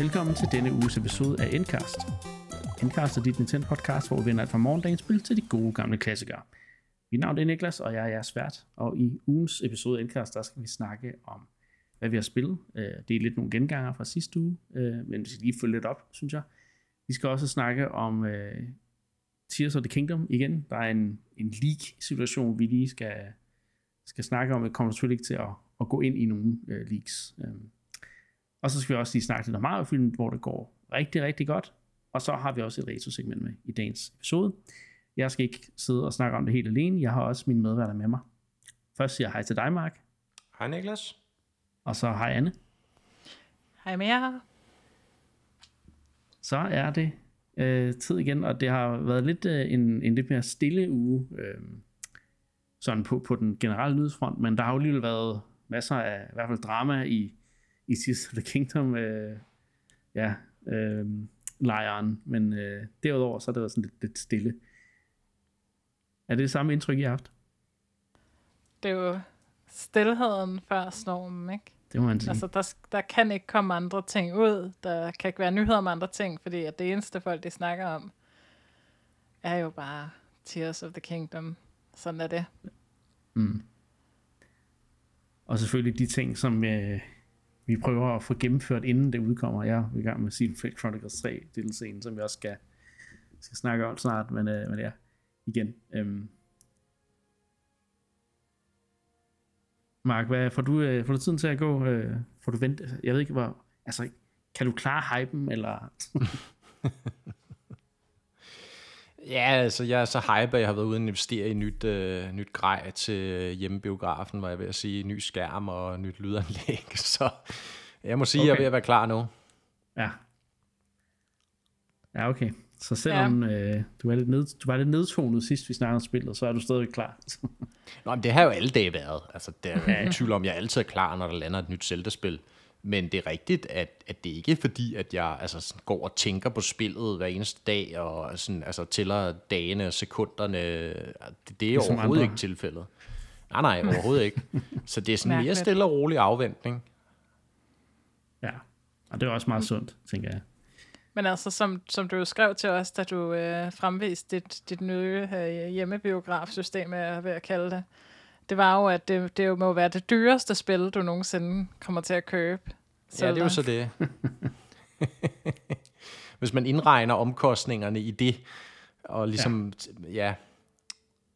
Velkommen til denne uges episode af Endcast. Endcast er dit Nintendo podcast, hvor vi vender alt fra morgendagens spil til de gode gamle klassikere. Mit navn er Niklas, og jeg er jeres vært, og i ugens episode af Endcast, der skal vi snakke om, hvad vi har spillet. Øh, det er lidt nogle genganger fra sidste uge, øh, men vi skal lige følge lidt op, synes jeg. Vi skal også snakke om øh, Tears of the Kingdom igen. Der er en, en leak-situation, vi lige skal, skal snakke om. Jeg kommer selvfølgelig ikke til at, at gå ind i nogle øh, leaks. Um, og så skal vi også lige snakke lidt om Mario-film, hvor det går rigtig, rigtig godt. Og så har vi også et retro-segment med i dagens episode. Jeg skal ikke sidde og snakke om det helt alene. Jeg har også mine medværter med mig. Først siger jeg hej til dig, Mark. Hej Niklas. Og så hej Anne. Hej med jer. Så er det øh, tid igen, og det har været lidt øh, en, en lidt mere stille uge, øh, sådan på, på den generelle nyhedsfront, men der har jo alligevel været masser af, i hvert fald drama i, i Tears of the Kingdom, øh, ja, øh, lejren, men øh, derudover så har det været sådan lidt, lidt stille. Er det det samme indtryk, I har haft? Det er jo stillheden før stormen, ikke? Det må man sige. Altså, der, der kan ikke komme andre ting ud. Der kan ikke være nyheder om andre ting, fordi at det eneste folk, de snakker om, er jo bare Tears of the Kingdom. Sådan er det. Mm. Og selvfølgelig de ting, som øh, vi prøver at få gennemført, inden det udkommer. Jeg er i gang med Xenoblade Chronicles 3 DLC'en, som vi også skal, skal snakke om snart, men, øh, men ja, igen. Øhm. Mark, hvad, får, du, øh, får du tiden til at gå? Øh, får du vente? Jeg ved ikke, hvor... Altså, kan du klare hypen, eller... Ja, altså jeg er så hype, at jeg har været ude og investere i nyt, øh, nyt grej til hjemmebiografen, var jeg ved at sige, ny skærm og nyt lydanlæg, så jeg må sige, okay. jeg er ved at være klar nu. Ja. Ja, okay. Så selvom ja. øh, du, er lidt ned, du var lidt nedtonet sidst, vi snakkede om spillet, så er du stadig klar. Nå, men det har jo alle dage været. Altså, det er jeg tvivl om, jeg er altid klar, når der lander et nyt Zelda-spil. Men det er rigtigt, at, at det ikke er fordi, at jeg altså, sådan, går og tænker på spillet hver eneste dag, og sådan, altså, tæller dagene og sekunderne. Det, det er ligesom overhovedet andre. ikke tilfældet. Nej, nej, overhovedet ikke. Så det er sådan mere stille og rolig afventning. Ja, og det er også meget sundt, tænker jeg. Men altså, som, som du skrev til os, da du øh, fremviste dit, dit nye øh, hjemmebiografsystem, er jeg ved at kalde det, det var jo, at det, det jo må være det dyreste spil, du nogensinde kommer til at købe. Ja, det er jo så det. Hvis man indregner omkostningerne i det, og ligesom, ja, ja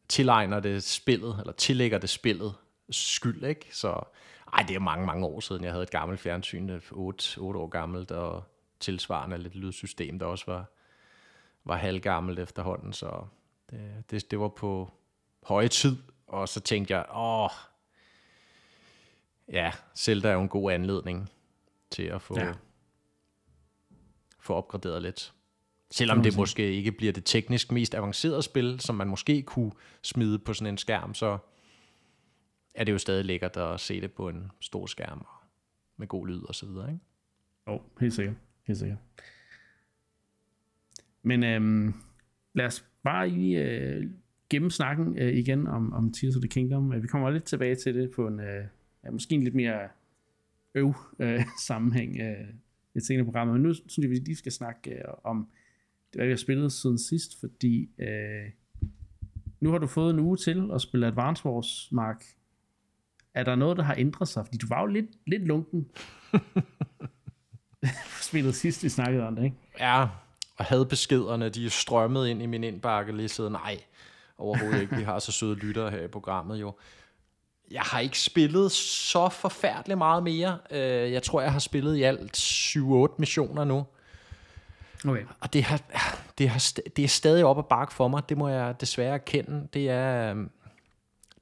tilegner det spillet, eller tillægger det spillet skyld, ikke? Så, ej, det er mange, mange år siden, jeg havde et gammelt fjernsyn, 8, 8 år gammelt, og tilsvarende lidt lydsystem, der også var, var halvgammelt efterhånden, så det, det, det var på høje tid, og så tænkte jeg, åh, ja, Zelda er jo en god anledning til at få, ja. få opgraderet lidt. Selvom det måske ikke bliver det teknisk mest avancerede spil, som man måske kunne smide på sådan en skærm, så er det jo stadig lækkert at se det på en stor skærm med god lyd og så videre, ikke? Jo, oh, helt sikkert. Helt sikkert. Men øhm, lad os bare lige øh, gemme snakken øh, igen om, om Tears of the Kingdom. Øh, vi kommer lidt tilbage til det på en, øh, ja, måske en lidt mere øv øh, sammenhæng øh, lidt senere i programmet. Men nu synes jeg, vi lige skal snakke øh, om det, hvad vi har spillet siden sidst, fordi øh, nu har du fået en uge til at spille Advance Wars, Mark. Er der noget, der har ændret sig? Fordi du var jo lidt, lidt lunken spillet sidst, vi snakkede om det, ikke? Ja, og havde beskederne, de er strømmet ind i min indbakke lige siden. Nej, overhovedet ikke. Vi har så søde lyttere her i programmet jo. Jeg har ikke spillet så forfærdeligt meget mere. Øh, jeg tror, jeg har spillet i alt 7-8 missioner nu. Okay. Og det, har, det, har, det er stadig op ad bakke for mig. Det må jeg desværre erkende. Det er, øhm,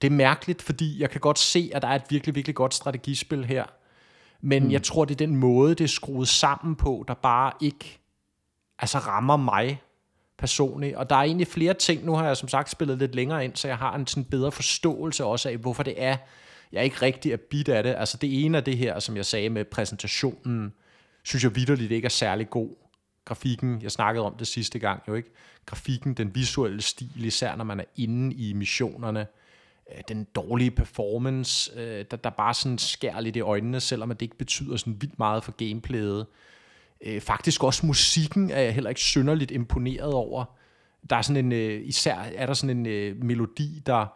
det er mærkeligt, fordi jeg kan godt se, at der er et virkelig, virkelig godt strategispil her. Men mm. jeg tror, det er den måde, det er skruet sammen på, der bare ikke altså rammer mig personligt. Og der er egentlig flere ting. Nu har jeg som sagt spillet lidt længere ind, så jeg har en sådan bedre forståelse også af, hvorfor det er, jeg ikke rigtig er bit af det. Altså det ene af det her, som jeg sagde med præsentationen, synes jeg vidderligt ikke er særlig god. Grafikken, jeg snakkede om det sidste gang jo ikke. Grafikken, den visuelle stil, især når man er inde i missionerne, øh, den dårlige performance, øh, der, der bare sådan skærer lidt i øjnene, selvom det ikke betyder sådan vildt meget for gameplayet. Øh, faktisk også musikken er jeg heller ikke synderligt imponeret over. Der er sådan en, øh, især er der sådan en øh, melodi, der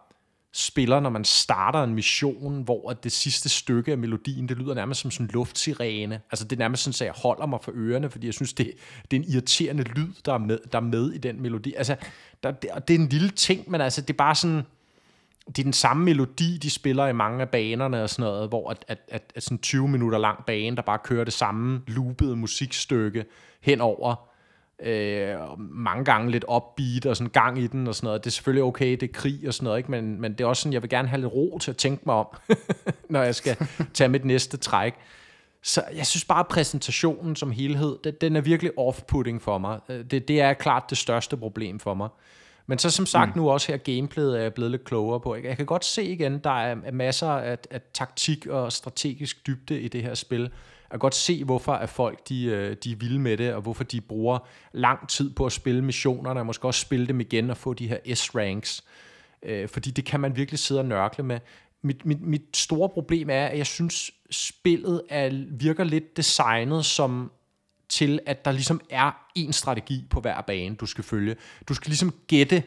spiller, når man starter en mission, hvor det sidste stykke af melodien, det lyder nærmest som sådan en luftsirene. Altså det er nærmest sådan, at jeg holder mig for ørerne, fordi jeg synes, det, det er en irriterende lyd, der er med, der er med i den melodi. Altså, der, det, det er en lille ting, men altså, det er bare sådan, det er den samme melodi, de spiller i mange af banerne og sådan noget, hvor at, at, at, at sådan 20 minutter lang bane, der bare kører det samme loopede musikstykke henover øh, mange gange lidt upbeat og sådan gang i den og sådan noget. Det er selvfølgelig okay, det er krig og sådan noget, ikke? Men, men det er også sådan, jeg vil gerne have lidt ro til at tænke mig om, når jeg skal tage mit næste træk. Så jeg synes bare, at præsentationen som helhed, den er virkelig off-putting for mig. Øh, det, det er klart det største problem for mig. Men så som sagt mm. nu også her gameplayet er jeg blevet lidt klogere på. Jeg kan godt se igen, der er masser af, af taktik og strategisk dybde i det her spil. Jeg kan godt se, hvorfor at folk de, øh, de er vilde med det, og hvorfor de bruger lang tid på at spille missionerne, og måske også spille dem igen og få de her S-ranks. Øh, fordi det kan man virkelig sidde og nørkle med. Mit, mit, mit store problem er, at jeg synes, spillet er, virker lidt designet som til, at der ligesom er en strategi på hver bane, du skal følge. Du skal ligesom gætte,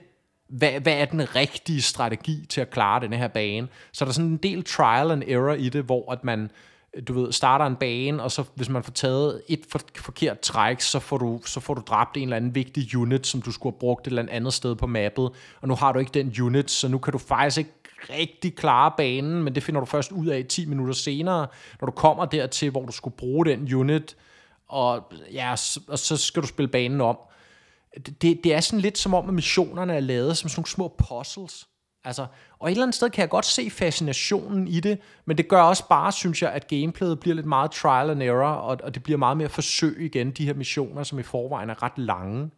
hvad, hvad er den rigtige strategi til at klare den her bane. Så der er sådan en del trial and error i det, hvor at man du ved, starter en bane, og så hvis man får taget et for, forkert træk, så får, du, så får du dræbt en eller anden vigtig unit, som du skulle have brugt et eller andet sted på mappet, og nu har du ikke den unit, så nu kan du faktisk ikke rigtig klare banen, men det finder du først ud af 10 minutter senere, når du kommer dertil, hvor du skulle bruge den unit, og, ja, og så skal du spille banen om. Det, det er sådan lidt som om, at missionerne er lavet som sådan nogle små puzzles. Altså, og et eller andet sted kan jeg godt se fascinationen i det, men det gør også bare, synes jeg, at gameplayet bliver lidt meget trial and error, og, og det bliver meget mere forsøg igen, de her missioner, som i forvejen er ret lange.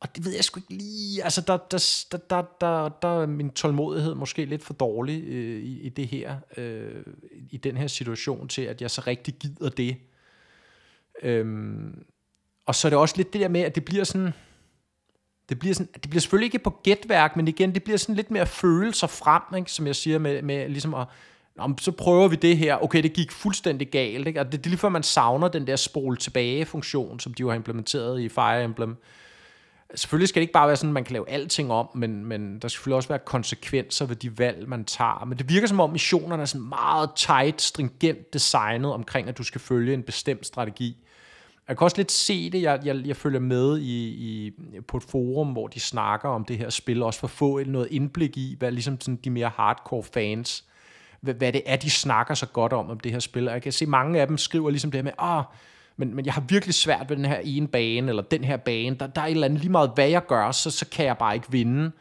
Og det ved jeg sgu ikke lige, altså der, der, der, der, der, der er min tålmodighed måske lidt for dårlig øh, i, i det her, øh, i den her situation til, at jeg så rigtig gider det. Øhm, og så er det også lidt det der med, at det bliver sådan, det bliver, sådan, det bliver selvfølgelig ikke på gætværk, men igen, det bliver sådan lidt mere følelser frem, ikke? som jeg siger, med, med ligesom at, Nå, så prøver vi det her. Okay, det gik fuldstændig galt. Ikke? Og det, det er lige før, man savner den der spole tilbage-funktion, som de jo har implementeret i Fire Emblem. Selvfølgelig skal det ikke bare være sådan, at man kan lave alting om, men, men der skal selvfølgelig også være konsekvenser ved de valg, man tager. Men det virker som om missionerne er sådan meget tight, stringent designet omkring, at du skal følge en bestemt strategi. Jeg kan også lidt se det, jeg, jeg, jeg følger med i, i, på et forum, hvor de snakker om det her spil, også for at få noget indblik i, hvad ligesom sådan de mere hardcore fans, hvad, hvad det er, de snakker så godt om, om det her spil. Og jeg kan se, mange af dem skriver ligesom det her med, ah, men, men jeg har virkelig svært ved den her ene bane, eller den her bane, der, der er et eller andet, lige meget hvad jeg gør, så, så kan jeg bare ikke vinde.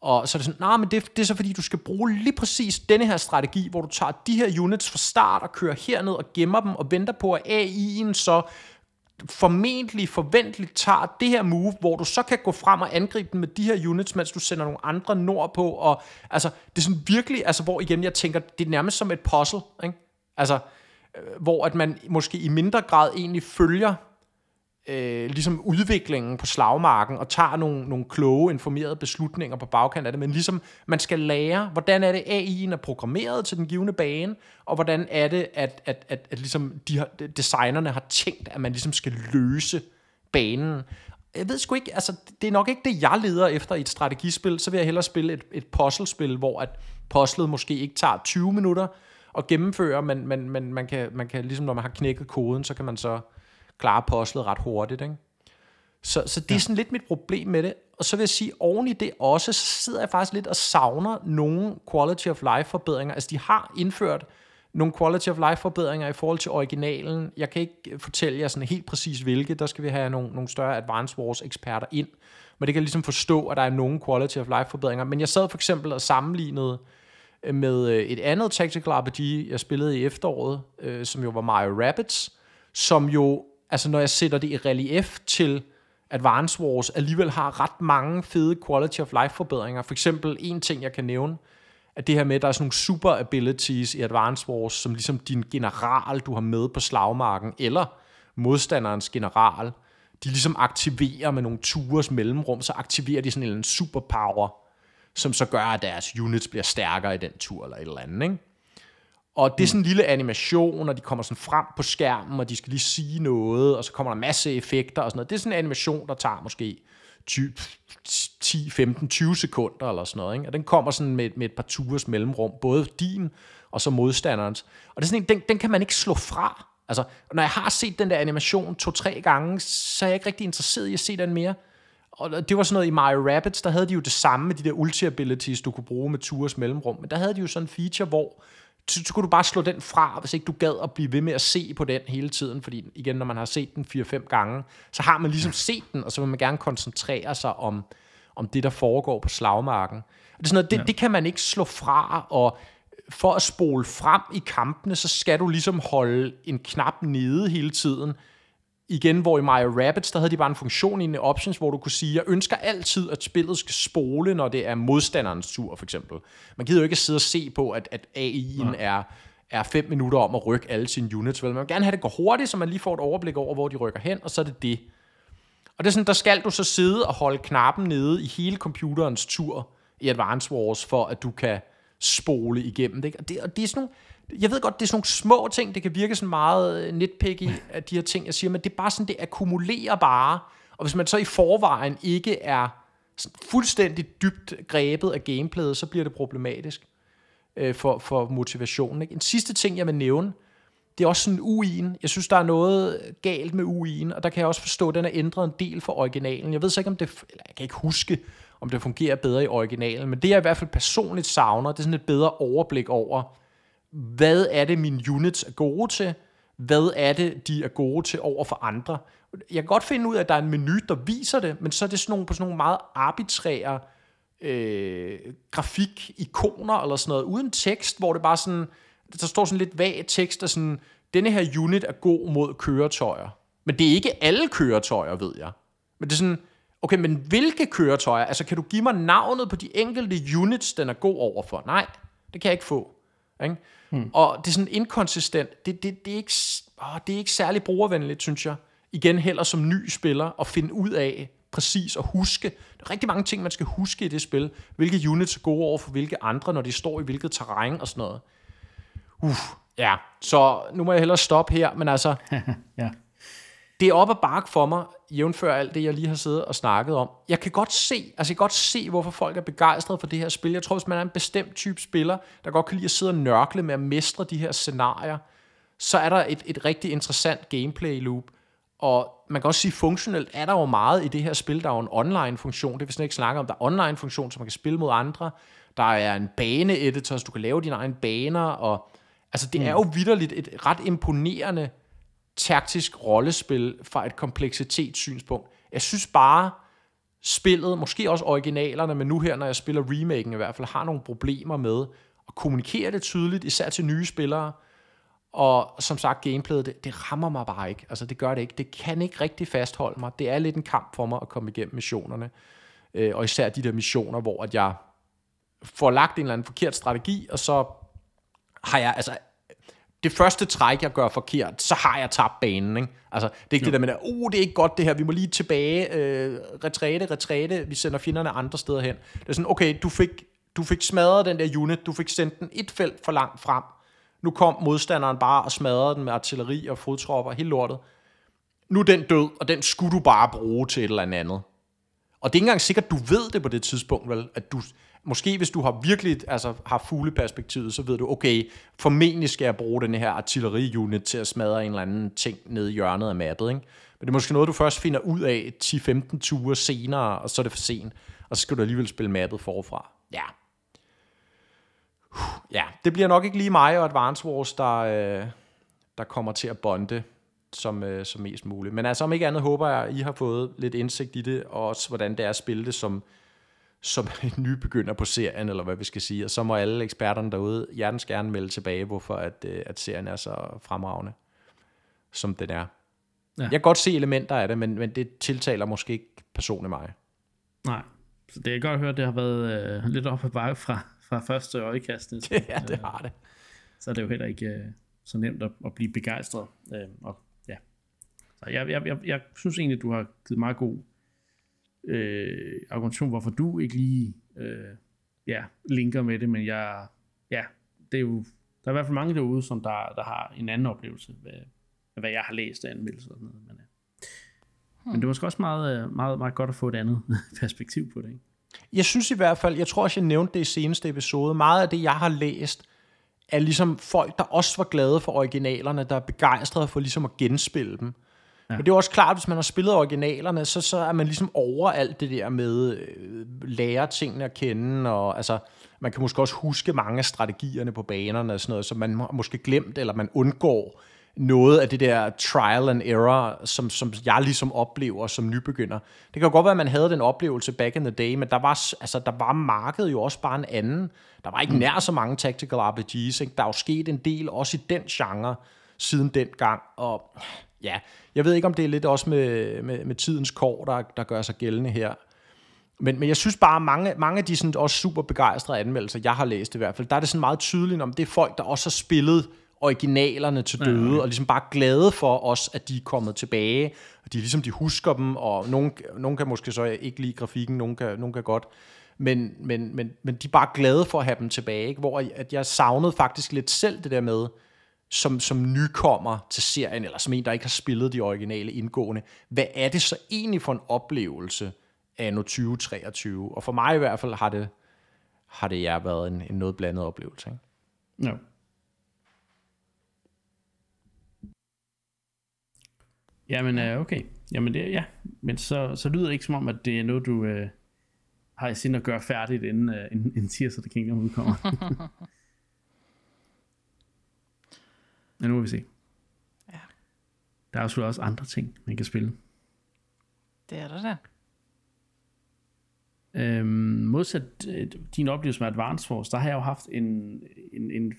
Og så er det sådan, nej, nah, men det, det er så fordi, du skal bruge lige præcis denne her strategi, hvor du tager de her units fra start og kører herned og gemmer dem og venter på, at AI'en så formentlig forventeligt tager det her move, hvor du så kan gå frem og angribe den med de her units, mens du sender nogle andre nordpå, og altså, det er sådan virkelig, altså, hvor igen, jeg tænker, det er nærmest som et puzzle, ikke? Altså, øh, Øh, hvor at man måske i mindre grad egentlig følger øh, ligesom udviklingen på slagmarken og tager nogle, nogle kloge, informerede beslutninger på bagkant af det, men ligesom man skal lære, hvordan er det AI'en er programmeret til den givende bane, og hvordan er det, at, at, at, at ligesom de har, designerne har tænkt, at man ligesom skal løse banen. Jeg ved sgu ikke, altså det er nok ikke det, jeg leder efter i et strategispil, så vil jeg hellere spille et, et puzzlespil, hvor at puzzlet måske ikke tager 20 minutter at gennemføre, men, men, men man, kan, man kan ligesom, når man har knækket koden, så kan man så klare postlet ret hurtigt. Ikke? Så, så det er sådan lidt mit problem med det. Og så vil jeg sige, oven i det også, så sidder jeg faktisk lidt og savner nogle quality of life forbedringer. Altså de har indført nogle quality of life forbedringer i forhold til originalen. Jeg kan ikke fortælle jer sådan helt præcis hvilke. Der skal vi have nogle, nogle større Advanced Wars eksperter ind. Men det kan ligesom forstå, at der er nogle quality of life forbedringer. Men jeg sad for eksempel og sammenlignede med øh, et andet tactical RPG, jeg spillede i efteråret, øh, som jo var Mario Rabbids, som jo altså når jeg sætter det i relief til Advance Wars, alligevel har ret mange fede quality of life forbedringer. For eksempel en ting, jeg kan nævne, at det her med, at der er sådan nogle super abilities i Advance Wars, som ligesom din general, du har med på slagmarken, eller modstanderens general, de ligesom aktiverer med nogle tures mellemrum, så aktiverer de sådan en superpower, som så gør, at deres units bliver stærkere i den tur, eller et eller andet, ikke? Og det er sådan en lille animation, og de kommer sådan frem på skærmen, og de skal lige sige noget, og så kommer der masse effekter og sådan noget. Det er sådan en animation, der tager måske 20, 10, 15, 20 sekunder eller sådan noget. Ikke? Og den kommer sådan med, med et par tures mellemrum, både din og så modstanderens. Og det er sådan en, den, den kan man ikke slå fra. Altså, når jeg har set den der animation to-tre gange, så er jeg ikke rigtig interesseret i at se den mere. Og det var sådan noget i Mario Rabbids, der havde de jo det samme med de der ulti-abilities, du kunne bruge med tures mellemrum. Men der havde de jo sådan en feature, hvor så, så kunne du bare slå den fra, hvis ikke du gad at blive ved med at se på den hele tiden, fordi igen, når man har set den 4-5 gange, så har man ligesom set den, og så vil man gerne koncentrere sig om, om det, der foregår på slagmarken. Og det, er sådan noget, det, ja. det kan man ikke slå fra, og for at spole frem i kampene, så skal du ligesom holde en knap nede hele tiden, igen, hvor i Mario Rabbids, der havde de bare en funktion i options, hvor du kunne sige, jeg ønsker altid, at spillet skal spole, når det er modstanderens tur, for eksempel. Man gider jo ikke sidde og se på, at, at AI'en er, er fem minutter om at rykke alle sine units. Vel? Man vil gerne have, det går hurtigt, så man lige får et overblik over, hvor de rykker hen, og så er det det. Og det er sådan, der skal du så sidde og holde knappen nede i hele computerens tur i Advance Wars, for at du kan spole igennem det. Og det, og det er sådan nogle, jeg ved godt, det er sådan nogle små ting, det kan virke sådan meget øh, nitpicky af de her ting, jeg siger, men det er bare sådan, det akkumulerer bare. Og hvis man så i forvejen ikke er fuldstændig dybt grebet af gameplayet, så bliver det problematisk øh, for, for motivationen. Ikke? En sidste ting, jeg vil nævne, det er også sådan UI'en. Jeg synes, der er noget galt med UI'en, og der kan jeg også forstå, at den er ændret en del for originalen. Jeg ved så ikke, om det, eller jeg kan ikke huske, om det fungerer bedre i originalen, men det jeg i hvert fald personligt savner, det er sådan et bedre overblik over, hvad er det, mine units er gode til, hvad er det, de er gode til over for andre. Jeg kan godt finde ud af, at der er en menu, der viser det, men så er det sådan nogle, på sådan nogle meget arbitrære øh, grafik-ikoner eller sådan noget, uden tekst, hvor det bare sådan, der står sådan lidt vag tekst, der sådan, denne her unit er god mod køretøjer. Men det er ikke alle køretøjer, ved jeg. Men det er sådan, okay, men hvilke køretøjer? Altså, kan du give mig navnet på de enkelte units, den er god overfor? Nej, det kan jeg ikke få. Ikke? Hmm. Og det er sådan inkonsistent. Det, det, det, er ikke, åh, det er ikke særlig brugervenligt, synes jeg. Igen heller som ny spiller at finde ud af præcis at huske. Der er rigtig mange ting, man skal huske i det spil. Hvilke units er gode over for hvilke andre, når de står i hvilket terræn og sådan noget. Uff, ja. Så nu må jeg hellere stoppe her, men altså... ja. Det er op ad bark for mig, jævnfør alt det, jeg lige har siddet og snakket om. Jeg kan godt se, altså jeg kan godt se, hvorfor folk er begejstrede for det her spil. Jeg tror, hvis man er en bestemt type spiller, der godt kan lide at sidde og nørkle med at mestre de her scenarier, så er der et, et rigtig interessant gameplay loop. Og man kan også sige, funktionelt er der jo meget i det her spil. Der er jo en online-funktion, det vil slet ikke snakke om. Der er online-funktion, så man kan spille mod andre. Der er en bane-editor, så du kan lave dine egne baner. Og, altså det mm. er jo vidderligt et ret imponerende taktisk rollespil fra et kompleksitetssynspunkt. Jeg synes bare, spillet, måske også originalerne, men nu her, når jeg spiller remaken i hvert fald, har nogle problemer med at kommunikere det tydeligt, især til nye spillere. Og som sagt, gameplayet, det, det rammer mig bare ikke. Altså, det gør det ikke. Det kan ikke rigtig fastholde mig. Det er lidt en kamp for mig at komme igennem missionerne. Øh, og især de der missioner, hvor at jeg får lagt en eller anden forkert strategi, og så har jeg, altså det første træk, jeg gør forkert, så har jeg tabt banen. Ikke? Altså, det er ikke jo. det der med, uh, det er ikke godt det her, vi må lige tilbage, øh, retræte, retræte, vi sender fjenderne andre steder hen. Det er sådan, okay, du fik, du fik smadret den der unit, du fik sendt den et felt for langt frem. Nu kom modstanderen bare og smadrede den med artilleri og fodtropper, helt lortet. Nu er den død, og den skulle du bare bruge til et eller andet. Og det er ikke engang sikkert, at du ved det på det tidspunkt, vel? At du, måske hvis du har virkelig altså, har fugleperspektivet, så ved du, okay, formentlig skal jeg bruge den her artilleriunit til at smadre en eller anden ting ned i hjørnet af mappet, ikke? Men det er måske noget, du først finder ud af 10-15 ture senere, og så er det for sent, og så skal du alligevel spille mappet forfra. Ja. Ja, det bliver nok ikke lige mig og Advance Wars, der, øh, der kommer til at bonde som, øh, som mest muligt. Men altså om ikke andet håber jeg, at I har fået lidt indsigt i det, og også hvordan det er at spille det som, som en ny begynder på serien, eller hvad vi skal sige. Og så må alle eksperterne derude hjertens gerne melde tilbage, hvorfor at, øh, at serien er så fremragende, som den er. Ja. Jeg kan godt se elementer af det, men, men det tiltaler måske ikke personligt mig. Nej, så det er godt at høre, at det har været øh, lidt op ad bakke fra, fra første øjekast. ja, det har det. Så er det jo heller ikke øh, så nemt at, at blive begejstret. Øh, og så jeg, jeg, jeg, jeg synes egentlig, du har givet meget god øh, argumentation, hvorfor du ikke lige øh, ja, linker med det, men jeg, ja, det er jo Der er i hvert fald mange derude, som der, der har en anden oplevelse, hvad, hvad jeg har læst af anmeldelser og sådan noget. Men, ja. men det er måske også meget, øh, meget, meget godt at få et andet perspektiv på det, ikke? Jeg synes i hvert fald, jeg tror også, jeg nævnte det i seneste episode, meget af det, jeg har læst, er ligesom folk, der også var glade for originalerne, der er begejstrede for ligesom at genspille dem. Ja. Men det er også klart, hvis man har spillet originalerne, så, så er man ligesom over alt det der med øh, lære tingene at kende, og altså, man kan måske også huske mange af strategierne på banerne og sådan noget, så man har måske glemt, eller man undgår noget af det der trial and error, som, som jeg ligesom oplever som nybegynder. Det kan godt være, at man havde den oplevelse back in the day, men der var, altså, der var markedet jo også bare en anden. Der var ikke nær så mange tactical RPG's. Ikke? Der er jo sket en del også i den genre siden den gang, og ja, jeg ved ikke, om det er lidt også med, med, med tidens kår, der, der gør sig gældende her. Men, men jeg synes bare, at mange, mange af de sådan, også super begejstrede anmeldelser, jeg har læst i hvert fald, der er det sådan meget tydeligt, om det er folk, der også har spillet originalerne til døde, ja, okay. og ligesom bare glade for os, at de er kommet tilbage, og de ligesom de husker dem, og nogen, nogen kan måske så ikke lide grafikken, nogen kan, nogen kan godt, men, men, men, men de er bare glade for at have dem tilbage, ikke? hvor at jeg savnede faktisk lidt selv det der med, som, som nykommer til serien, eller som en, der ikke har spillet de originale indgående, hvad er det så egentlig for en oplevelse af nu 2023? Og for mig i hvert fald har det, har det ja, været en, en noget blandet oplevelse. Ikke? Ja. Jamen, øh, okay. Jamen, det, ja. Men så, så lyder det ikke som om, at det er noget, du øh, har i sind at gøre færdigt, inden, øh, inden, inden Tears of the Kingdom udkommer. Men nu må vi se. Ja. Der er jo selvfølgelig også andre ting, man kan spille. Det er der da. Øhm, modsat øh, din oplevelse med Advance Force, der har jeg jo haft en, en, en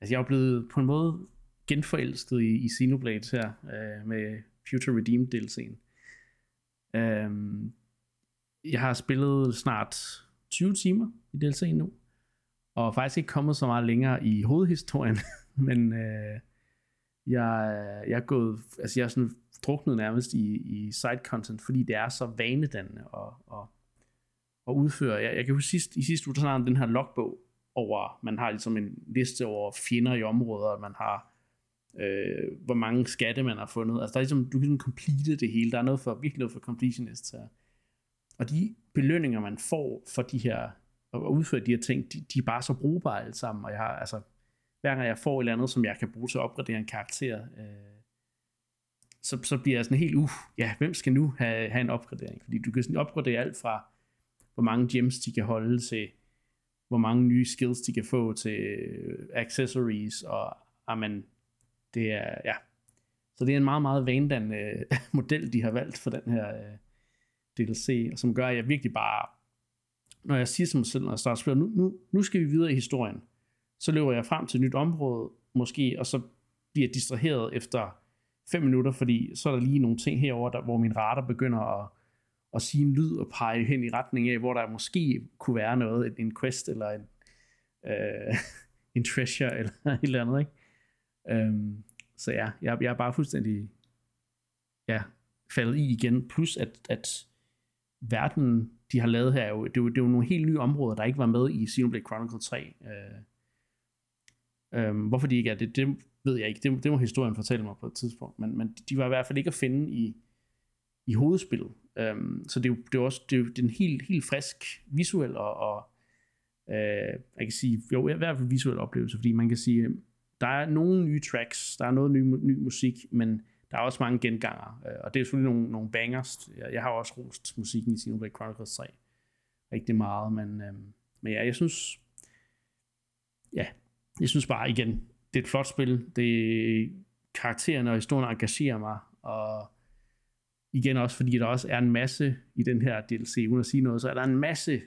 altså jeg er blevet på en måde genforelsket i, i Xenoblade her, øh, med Future Redeemed DLC'en. Øhm, jeg har spillet snart 20 timer i DLC'en nu, og faktisk ikke kommet så meget længere i hovedhistorien, men øh, jeg, jeg er gået, altså jeg er sådan druknet nærmest i, i side content, fordi det er så vanedannende at, at, at udføre. Jeg, jeg kan huske sidst, i sidste uge, der den her logbog over, man har ligesom en liste over fjender i områder, man har øh, hvor mange skatte man har fundet. Altså der er ligesom, du kan ligesom complete det hele. Der er noget for, virkelig noget for completionists her. Og de belønninger, man får for de her, at udføre de her ting, de, de er bare så brugbare alle sammen. Og jeg har, altså, hver gang jeg får et eller andet, som jeg kan bruge til at opgradere en karakter, øh, så, så bliver jeg sådan helt, uh, ja, hvem skal nu have, have en opgradering? Fordi du kan sådan opgradere alt fra, hvor mange gems de kan holde til, hvor mange nye skills de kan få til øh, accessories, og ah, amen, det er, ja. Så det er en meget, meget vanedannende øh, model, de har valgt for den her øh, DLC, og som gør, at jeg virkelig bare, når jeg siger til mig selv, når jeg starter spiller, nu, nu, nu skal vi videre i historien, så løber jeg frem til et nyt område, måske, og så bliver jeg distraheret efter fem minutter, fordi så er der lige nogle ting herover, der, hvor min radar begynder at, at sige en lyd og pege hen i retning af, hvor der måske kunne være noget, en quest eller en, øh, en treasure eller et eller andet, ikke? Øhm, så ja, jeg, jeg er bare fuldstændig ja, faldet i igen. Plus at, at verden, de har lavet her, er jo, det, er jo, det er jo nogle helt nye områder, der ikke var med i Xenoblade Chronicle 3. Øh, øhm, hvorfor de ikke er det, det ved jeg ikke. Det, det må historien fortælle mig på et tidspunkt. Men, men de var i hvert fald ikke at finde i, i hovedspillet. Øhm, så det er jo det er også det er, det er en helt, helt frisk visuel og, og øh, jeg kan sige, jo i hvert fald visuel oplevelse, fordi man kan sige, øhm, der er nogle nye tracks, der er noget ny, ny musik, men der er også mange genganger, øh, og det er selvfølgelig nogle, nogle bangers. Jeg, jeg har også rost musikken i Xenoblade Chronicles 3 rigtig meget, men, øh, men ja, jeg synes, ja, jeg synes bare igen, det er et flot spil, det karaktererne og historien engagerer mig, og igen også fordi der også er en masse i den her DLC, uden at sige noget, så er der en masse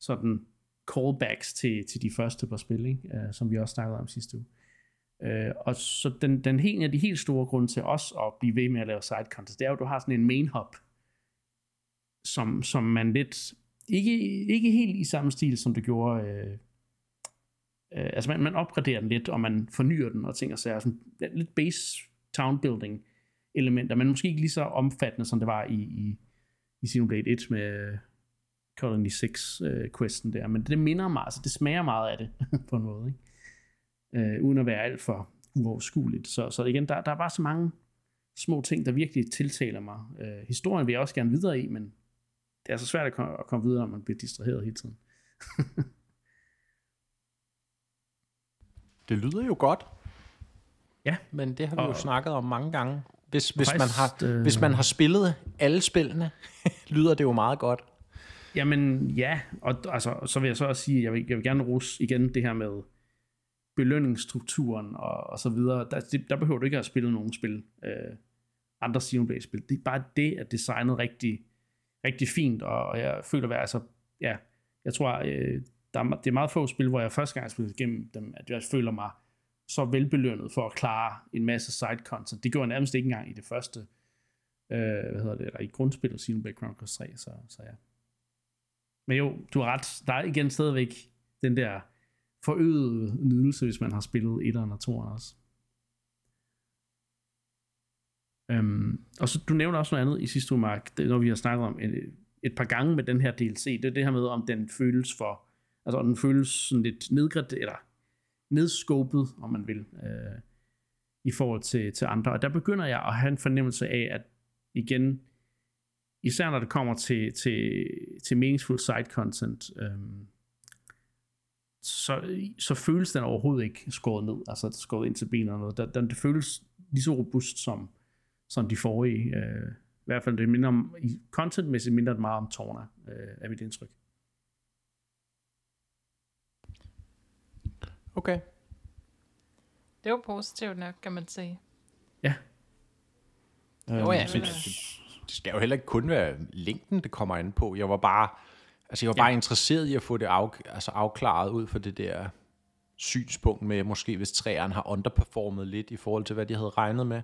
sådan callbacks til, til de første par spil, ikke? Uh, som vi også snakkede om sidste uge. Øh, og så den, den en af de helt store grunde til os at blive ved med at lave side content, det er jo, at du har sådan en main hub, som, som man lidt, ikke, ikke helt i samme stil, som det gjorde, øh, øh, altså man, man opgraderer den lidt, og man fornyer den, og ting og sager, sådan lidt base town building elementer, men måske ikke lige så omfattende, som det var i, i, i Xenoblade 1 med Colony 6 øh, questen der, men det minder mig, altså det smager meget af det, på en måde, ikke? øh, uden at være alt for uoverskueligt. Så, så igen, der, der er bare så mange små ting, der virkelig tiltaler mig. Øh, historien vil jeg også gerne videre i, men det er så svært at komme, at komme videre, når man bliver distraheret hele tiden. det lyder jo godt. Ja. Men det har vi og, jo snakket om mange gange. Hvis, hvis, man har, øh... hvis man har spillet alle spillene, lyder det jo meget godt. Jamen ja, og altså, så vil jeg så også sige, jeg vil, jeg vil gerne rose igen det her med belønningsstrukturen og, og så videre. Der, det, der behøver du ikke at spille nogen spil, øh, andre Xenoblade-spil. Det er bare det, at designet rigtig, rigtig fint, og jeg føler, at altså, ja, jeg tror, øh, der er, det er meget få spil, hvor jeg første gang har spillet igennem dem, at jeg føler mig så velbelønnet for at klare en masse side content. Det gjorde jeg nærmest ikke engang i det første, øh, hvad hedder det, eller i grundspillet Xenoblade Chronicles 3, så, så ja. Men jo, du har ret. Der er igen stadigvæk den der forøgede nydelse, hvis man har spillet 1'eren og 2'eren også. Øhm, og så du nævner også noget andet i sidste uge, Mark, det, når vi har snakket om et, et par gange med den her DLC, det er det her med, om den føles for, altså om den føles sådan lidt nedgraderet, eller nedskåbet, om man vil, øh, i forhold til, til andre. Og der begynder jeg at have en fornemmelse af, at igen, især når det kommer til, til, til meningsfuld side content, øh, så, så føles den overhovedet ikke skåret ned, altså skåret ind til benene eller noget. Den, den, det føles lige så robust som, som de forrige. Øh, I hvert fald det minder om, contentmæssigt minder det meget om Torna, øh, er mit indtryk. Okay. Det var positivt nok, kan man sige. Ja. Jo, ja, men det, skal jo heller ikke kun være længden, det kommer ind på. Jeg var bare, altså jeg var bare ja. interesseret i at få det af, altså afklaret ud for det der synspunkt med, måske hvis træerne har underperformet lidt i forhold til, hvad de havde regnet med.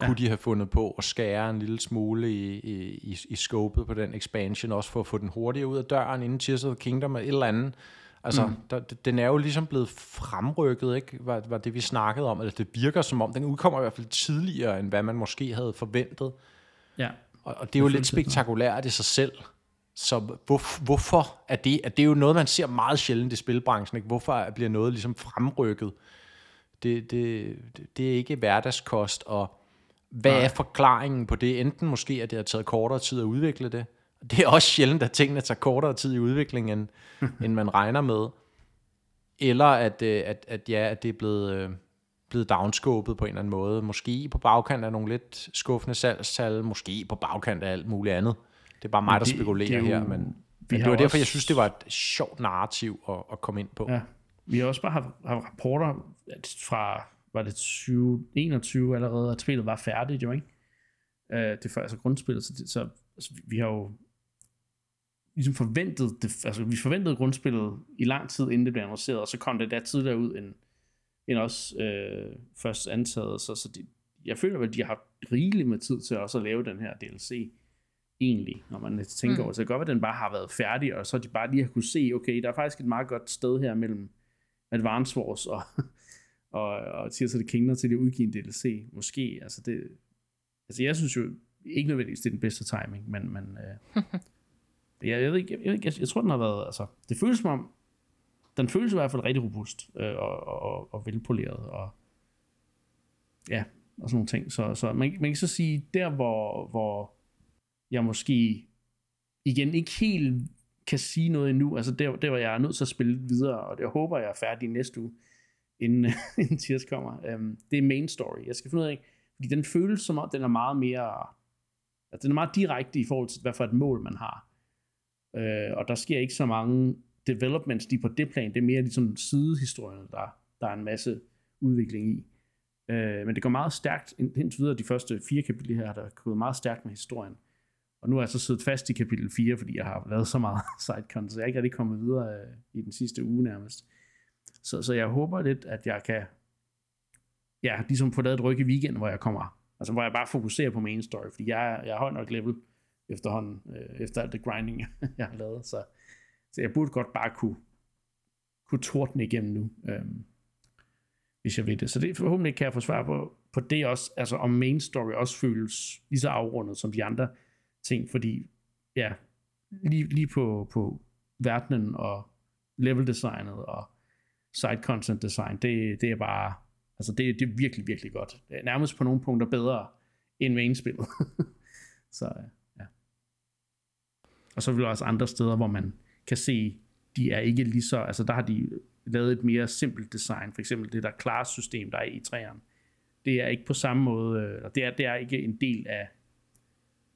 Ja. Kunne de have fundet på at skære en lille smule i, i, i, i scopet på den expansion, også for at få den hurtigere ud af døren, inden Tears of the Kingdom eller et eller andet. Altså, mm. der, den er jo ligesom blevet fremrykket, ikke? Var, var det, vi snakkede om. Eller det virker som om, den udkommer i hvert fald tidligere, end hvad man måske havde forventet. Ja. Og, og det er jo lidt spektakulært i sig selv. Så hvor, hvorfor er det? At det er jo noget, man ser meget sjældent i spilbranchen. Ikke? Hvorfor bliver noget ligesom fremrykket? Det, det, det er ikke hverdagskost, og hvad Nej. er forklaringen på det? Enten måske, at det har taget kortere tid at udvikle det. Det er også sjældent, at tingene tager kortere tid i udvikling, end, end man regner med. Eller at, øh, at, at, ja, at det er blevet, øh, blevet downscopet på en eller anden måde. Måske på bagkant af nogle lidt skuffende salgstal, måske på bagkant af alt muligt andet. Det er bare mig, der det, spekulerer det jo, her, men, men det var derfor, jeg synes, det var et sjovt narrativ at, at komme ind på. Ja. Vi har også bare haft, haft rapporter fra, var det 2021 allerede, at spillet var færdigt, jo ikke? Uh, det er altså grundspillet, så, det, så altså, vi har jo ligesom forventet det, altså vi forventede grundspillet i lang tid, inden det blev annonceret, og så kom det der tidligere ud, end, end også øh, først antaget, så, så de, jeg føler at de har haft rigeligt med tid til også at lave den her DLC, egentlig, når man tænker mm. over det. Så det kan godt at den bare har været færdig, og så de bare lige har kunne se, okay, der er faktisk et meget godt sted her mellem Advance Wars og, og, og Tears of the Kingdom til at udgive en DLC. Måske, altså det, altså jeg synes jo ikke nødvendigvis, det er den bedste timing, men, men øh, jeg, jeg, ved ikke, jeg, jeg, jeg, jeg tror, den har været, altså, det føles som om, den føles i hvert fald rigtig robust øh, og, og, og velpoleret, og ja, og sådan nogle ting. Så, så man, man kan så sige, der hvor, hvor jeg måske igen ikke helt kan sige noget endnu, altså der, der hvor jeg er nødt til at spille videre, og jeg håber, jeg er færdig næste uge, inden, inden Tears kommer, um, det er main story. Jeg skal finde ud af, fordi den føles som om, den er meget mere, altså den er meget direkte i forhold til, hvad for et mål man har. Øh, og der sker ikke så mange developments lige på det plan. Det er mere ligesom sidehistorien, der, der er en masse udvikling i. Øh, men det går meget stærkt, indtil videre de første fire kapitler her, der er gået meget stærkt med historien. Og nu er jeg så siddet fast i kapitel 4, fordi jeg har lavet så meget side så jeg er ikke rigtig kommet videre øh, i den sidste uge nærmest. Så, så jeg håber lidt, at jeg kan ja, ligesom få lavet et ryk i weekenden, hvor jeg kommer, altså hvor jeg bare fokuserer på main story, fordi jeg, jeg er høj nok level, efterhånden, øh, efter alt det grinding, jeg har lavet. Så, så jeg burde godt bare kunne, kunne tordne igennem nu, øh, hvis jeg vil det. Så det forhåbentlig kan jeg få svar på, på det også, altså om main story også føles lige så afrundet som de andre ting, fordi ja, lige, lige på, på verdenen og level designet og side content design, det, det er bare, altså det, det er virkelig, virkelig godt. Nærmest på nogle punkter bedre end main-spillet. så ja. Og så vil der også andre steder, hvor man kan se, de er ikke lige så, altså der har de lavet et mere simpelt design, for eksempel det der class-system, der er i træerne. Det er ikke på samme måde, øh, det er, det er ikke en del af,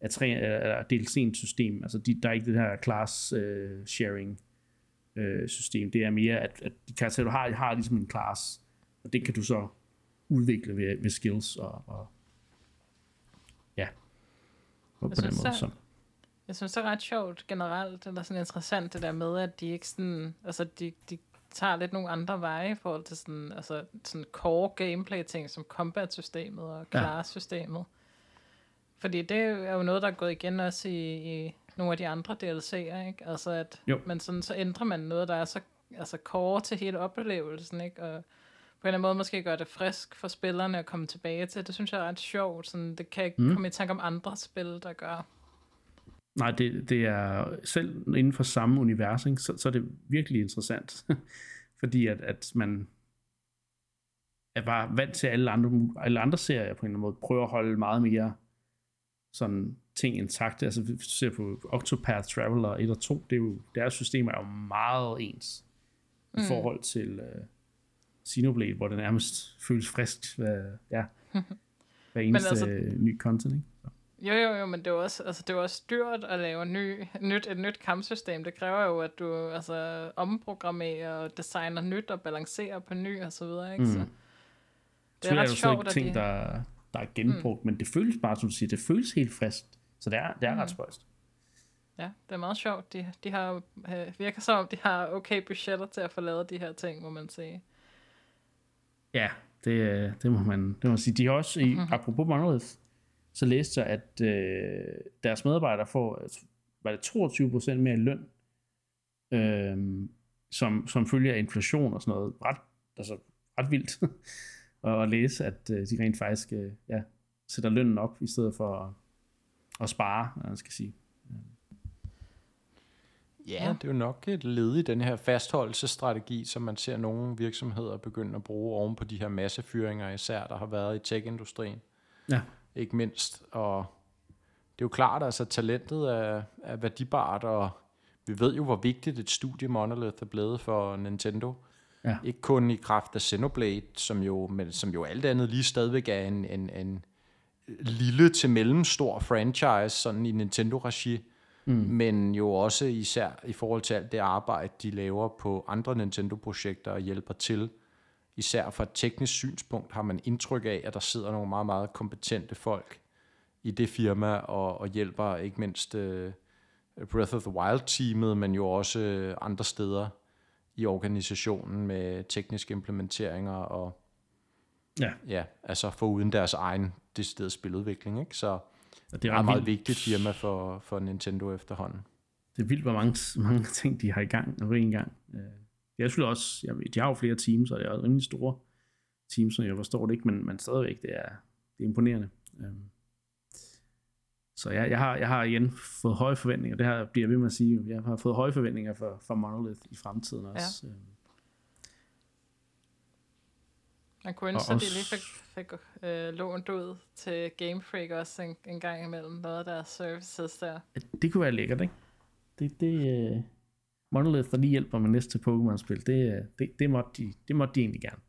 af, træ, af DLC'ens system, altså de, der er ikke det her class uh, sharing uh, system, det er mere, at, at de karakterer, du har, har ligesom en class, og det kan du så udvikle ved, ved skills og, og ja, på, på den måde. Så. Jeg synes, det er ret sjovt generelt, eller sådan interessant det der med, at de ikke sådan, altså de, de tager lidt nogle andre veje i forhold til sådan, altså sådan core gameplay ting, som combat-systemet og class-systemet. Ja. Fordi det er jo noget, der er gået igen også i, i nogle af de andre DLC'er, ikke? Altså at jo. man sådan, så ændrer man noget, der er så altså core til hele oplevelsen, ikke? Og på en eller anden måde måske gøre det frisk for spillerne at komme tilbage til. Det synes jeg er ret sjovt. Sådan, det kan ikke mm. komme i tanke om andre spil, der gør. Nej, det, det er selv inden for samme univers, ikke, så, så er det virkelig interessant. Fordi at, at man er bare vant til alle andre, alle andre serier på en eller anden måde, prøver at holde meget mere sådan ting intakte. Altså hvis du ser på Octopath Traveler 1 og 2, det er jo, deres systemer er jo meget ens mm. i forhold til uh, Xenoblade, hvor det nærmest føles frisk hver, ja, hver eneste altså, ny content. Ikke? Så. Jo, jo, jo, men det er jo også, altså, det er også dyrt at lave ny, nyt, et nyt kampsystem. Det kræver jo, at du altså, omprogrammerer og designer nyt og balancerer på ny og så videre. Ikke? Mm. Så det er ret sjovt, at ting, de... der, der er genbrugt, mm. men det føles bare, som du siger, det føles helt frisk. Så det er, det er mm. ret spøjst. Ja, det er meget sjovt. De, de har, øh, virker som om, de har okay budgetter til at få lavet de her ting, må man sige. Ja, det, det, må, man, det må man sige. De har også, i, mm-hmm. apropos Monolith, så læste jeg, at øh, deres medarbejdere får var det 22% mere i løn, øh, som, som følger af inflation og sådan noget. Ret, altså, ret vildt at, at læse, at øh, de rent faktisk øh, ja, sætter lønnen op, i stedet for at, at spare, man skal sige. Ja, det er jo nok et led i den her fastholdelsesstrategi, som man ser nogle virksomheder begynde at bruge oven på de her massefyringer, især der har været i tech-industrien. Ja ikke mindst. Og det er jo klart, altså talentet er, er værdibart, og vi ved jo, hvor vigtigt et studie Monolith er blevet for Nintendo. Ja. Ikke kun i kraft af Xenoblade, som jo, men som jo alt andet lige stadigvæk er en, en, en lille til mellemstor franchise, sådan i Nintendo-regi, mm. men jo også især i forhold til alt det arbejde, de laver på andre Nintendo-projekter og hjælper til især fra et teknisk synspunkt, har man indtryk af, at der sidder nogle meget, meget kompetente folk i det firma og, og hjælper ikke mindst uh, Breath of the Wild-teamet, men jo også uh, andre steder i organisationen med tekniske implementeringer og ja, ja altså for uden deres egen decideret spiludvikling. Ikke? Så det er et meget vigtigt firma for, for Nintendo efterhånden. Det er vildt, hvor mange, mange ting de har i gang og en gang. Det er selvfølgelig også, jeg ved, de har jo flere teams, og det er rimelig store teams, som jeg forstår det ikke, men, men stadigvæk, det er, det er imponerende. Øhm, så jeg, jeg, har, jeg har igen fået høje forventninger, det her bliver jeg ved med at sige, jeg har fået høje forventninger for, for Monolith i fremtiden også. Ja. Øhm. Man kunne ønske, at de lige fik, fik øh, lånt ud til Game Freak også en, en gang imellem, noget af deres services der. Det kunne være lækkert, ikke? Det, det, øh, Monolith, der lige hjælper med næste Pokémon-spil, det, det, det, måtte de, det måtte de egentlig gerne.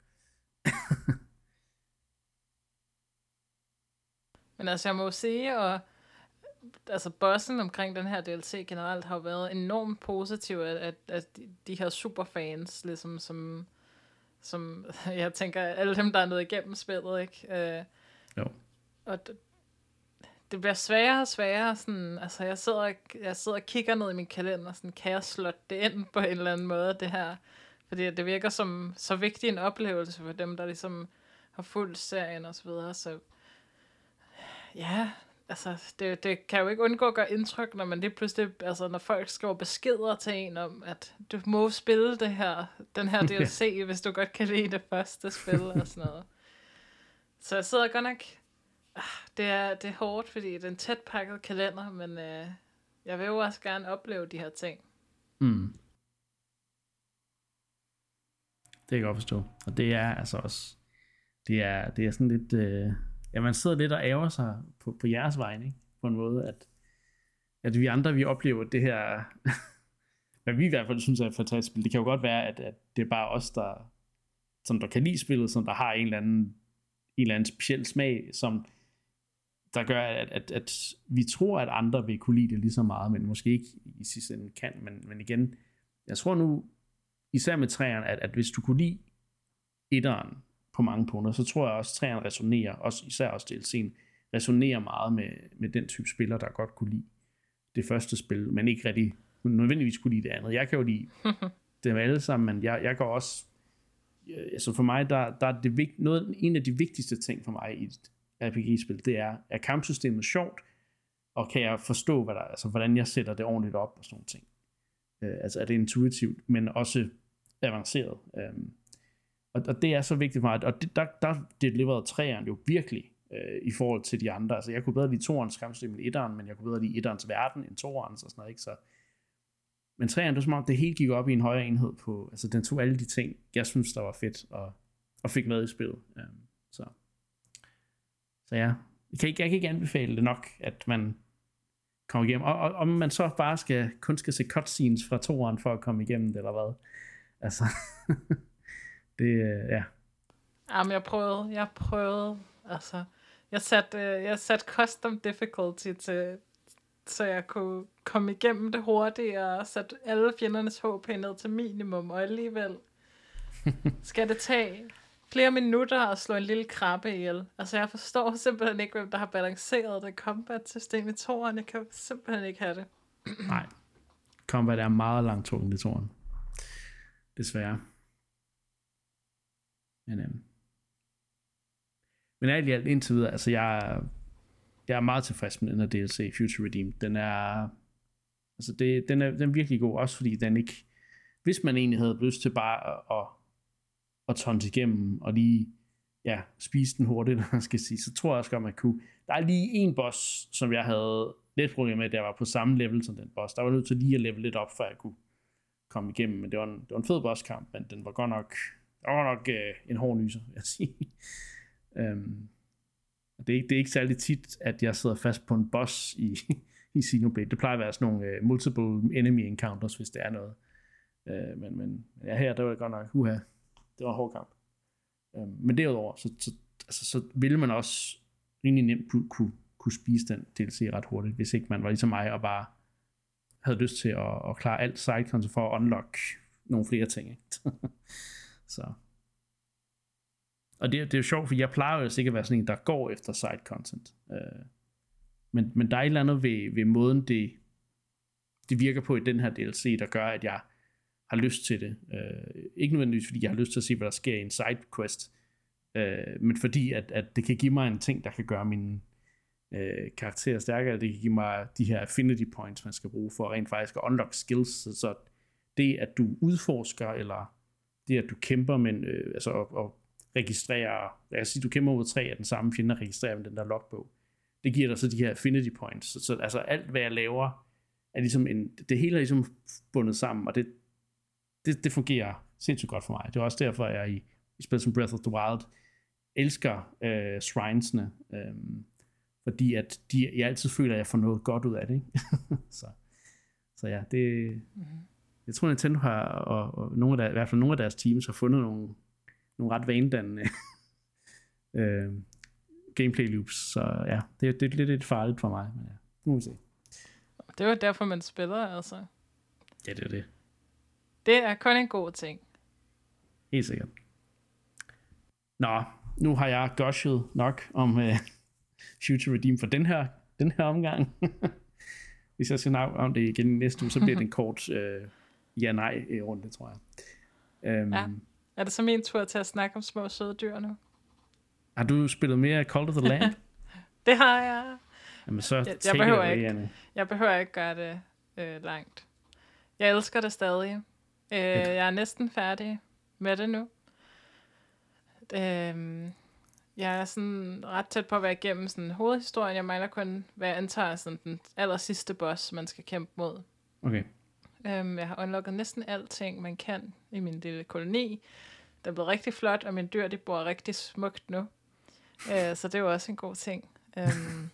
Men altså, jeg må jo sige, og altså bossen omkring den her DLC generelt har været enormt positiv, at, at, at de, de her superfans, ligesom som, som, jeg tænker, alle dem, der er nået igennem spillet, ikke? Øh, jo. Og det bliver sværere og sværere. Sådan, altså, jeg sidder, jeg sidder og kigger ned i min kalender, sådan, kan jeg slå det ind på en eller anden måde, det her? Fordi det virker som så vigtig en oplevelse for dem, der ligesom har fulgt serien og så videre. Så ja, altså, det, det kan jo ikke undgå at gøre indtryk, når man lige pludselig, altså, når folk skriver beskeder til en om, at du må spille det her, den her DLC, hvis du godt kan lide det første spil og sådan noget. Så jeg sidder godt nok Ah, det er, det er hårdt, fordi det er en tæt pakket kalender, men øh, jeg vil jo også gerne opleve de her ting. Mm. kan jeg godt forstå. Og det er altså også, det er, det er sådan lidt, øh, ja, man sidder lidt og ærger sig på, på jeres vegne, ikke? på en måde, at, at vi andre, vi oplever det her, hvad vi i hvert fald synes er et fantastisk spil. Det kan jo godt være, at, at det er bare os, der, som der kan lide spillet, som der har en eller anden, en eller anden speciel smag, som der gør, at, at, at vi tror, at andre vil kunne lide det lige så meget, men måske ikke i sidste ende kan. Men, men igen, jeg tror nu, især med træerne, at, at hvis du kunne lide etteren på mange punkter, så tror jeg også, at træerne resonerer, også, især også DLC'en, resonerer meget med, med den type spiller, der godt kunne lide det første spil, men ikke rigtig nødvendigvis kunne lide det andet. Jeg kan jo lide dem alle sammen, men jeg, jeg går også, altså for mig, der, der er det vigt, noget, en af de vigtigste ting for mig i et RPG-spil, det er, er kampsystemet sjovt, og kan jeg forstå, hvad der, altså, hvordan jeg sætter det ordentligt op og sådan nogle ting. Øh, altså er det intuitivt, men også avanceret. Øh, og, og det er så vigtigt for mig, og det, der, der deliverede træerne jo virkelig øh, i forhold til de andre. Altså jeg kunne bedre lide toerens kampsystem end etteren, men jeg kunne bedre lide etterens verden end toerens og sådan noget, ikke? Så, men træerne, det var som om, det hele gik op i en højere enhed på, altså den tog alle de ting, jeg synes, der var fedt, og, og fik med i spillet. Øh, så så ja, jeg kan, ikke, jeg kan ikke anbefale det nok, at man kommer igennem. Og, og om man så bare skal, kun skal se cutscenes fra toeren for at komme igennem det, eller hvad. Altså, det, øh, ja. Jamen, jeg prøvede, jeg prøvede, altså, jeg satte, øh, jeg satte custom difficulty til, så jeg kunne komme igennem det hurtigere, og sætte alle fjendernes HP ned til minimum, og alligevel skal det tage flere minutter og slå en lille krabbe ihjel. Altså, jeg forstår simpelthen ikke, hvem der har balanceret det combat-system i toren. Jeg kan simpelthen ikke have det. Nej. Combat er meget langt tungt i toren. Desværre. Men, øhm. Men alt i alt indtil videre, altså jeg, jeg er meget tilfreds med den her DLC, Future Redeem. Den er, altså det, den er, den er virkelig god, også fordi den ikke, hvis man egentlig havde lyst til bare at, at, at tonse igennem, og lige ja, spise den hurtigt, man skal sige, så tror jeg også godt, man kunne. Der er lige en boss, som jeg havde lidt problemer med, der var på samme level som den boss. Der var nødt til lige at level lidt op, før jeg kunne komme igennem, men det var en, det var en fed bosskamp, men den var godt nok, der var nok øh, en hård nyser, vil jeg sige. øhm, det, er ikke, det er ikke særlig tit, at jeg sidder fast på en boss i, i Xenoblade. Det plejer at være sådan nogle uh, multiple enemy encounters, hvis det er noget. Uh, men, men ja, her, der var det godt nok, uha, det var en hård kamp. Øh, men derudover, så, så, altså, så ville man også rimelig nemt kunne, kunne, kunne spise den DLC ret hurtigt, hvis ikke man var ligesom mig og bare havde lyst til at, at klare alt side content for at unlock nogle flere ting. Ikke? så. Og det, det er jo sjovt, for jeg plejer jo ikke at være sådan en, der går efter side content. Øh, men, men der er et eller andet ved, ved måden, det, det virker på i den her DLC, der gør, at jeg har lyst til det. Øh, ikke nødvendigvis, fordi jeg har lyst til at se, hvad der sker i en side quest, uh, men fordi, at, at det kan give mig en ting, der kan gøre min øh, karakter stærkere. Det kan give mig de her affinity points, man skal bruge for rent faktisk at unlock skills. Så så det, at du udforsker, eller det, at du kæmper, men øh, altså, og, og registrerer, lad os sige, du kæmper mod tre af den samme fjende, og registrerer med den der logbog. Det giver dig så de her affinity points. Så, så altså alt, hvad jeg laver, er ligesom en, det hele er ligesom bundet sammen, og det, det, det fungerer sindssygt godt for mig. Det er også derfor, at jeg i, i spil som Breath of the Wild elsker øh, shrinesene, øh, fordi at de, jeg altid føler, at jeg får noget godt ud af det. Ikke? så, så ja, det, mm-hmm. jeg tror, Nintendo har, og, og nogle af der, i hvert fald nogle af deres teams har fundet nogle, nogle ret vanedannende øh, gameplay loops, så ja, det, det er lidt, lidt farligt for mig, men ja, nu må vi se. Det er jo derfor, man spiller, altså. Ja, det er det. Det er kun en god ting. Helt sikkert. Nå, nu har jeg gushet nok om uh, Future Redeem for den her, den her omgang. Hvis jeg skal snakke om det igen næste uge, så bliver det en kort uh, ja-nej-runde, tror jeg. Um, ja. Er det så min tur til at snakke om små søde dyr nu? Har du spillet mere Call of the Lamb? det har jeg. Jamen så jeg, jeg behøver ikke. Jeg behøver ikke gøre det øh, langt. Jeg elsker det stadig. Øh, jeg er næsten færdig med det nu. Øh, jeg er sådan ret tæt på at være igennem sådan hovedhistorien. Jeg mangler kun, hvad jeg antager, sådan den aller sidste boss, man skal kæmpe mod. Okay. Um, jeg har unlocket næsten alting, man kan i min lille koloni. er blevet rigtig flot, og mine dyr, de bor rigtig smukt nu. Øh, så det er jo også en god ting. Øhm,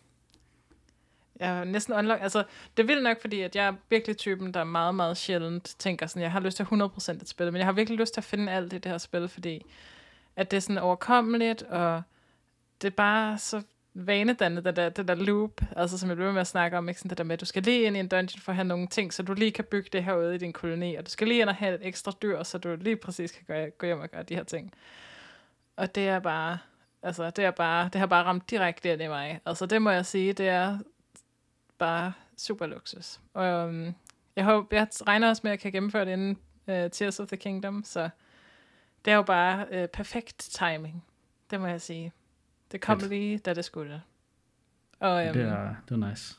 jeg er næsten unlock. Altså, det er vildt nok, fordi at jeg er virkelig typen, der meget, meget sjældent tænker sådan, jeg har lyst til 100% at spille, men jeg har virkelig lyst til at finde alt i det her spil, fordi at det er sådan overkommeligt, og det er bare så vanedannet, det der, det der loop, altså som jeg blev med at snakke om, ikke? Sådan det der med, at du skal lige ind i en dungeon for at have nogle ting, så du lige kan bygge det her ude i din koloni, og du skal lige ind og have et ekstra dyr, så du lige præcis kan gøre, gå hjem og gøre de her ting. Og det er bare, altså det er bare, det har bare ramt direkte ind i mig. Altså det må jeg sige, det er bare super luksus. Og um, jeg, håber, jeg regner også med, at jeg kan gennemføre det inden uh, Tears of the Kingdom, så det er jo bare uh, perfekt timing, det må jeg sige. Det kom Fedt. lige, da det skulle. Og, um, Det er, det er nice.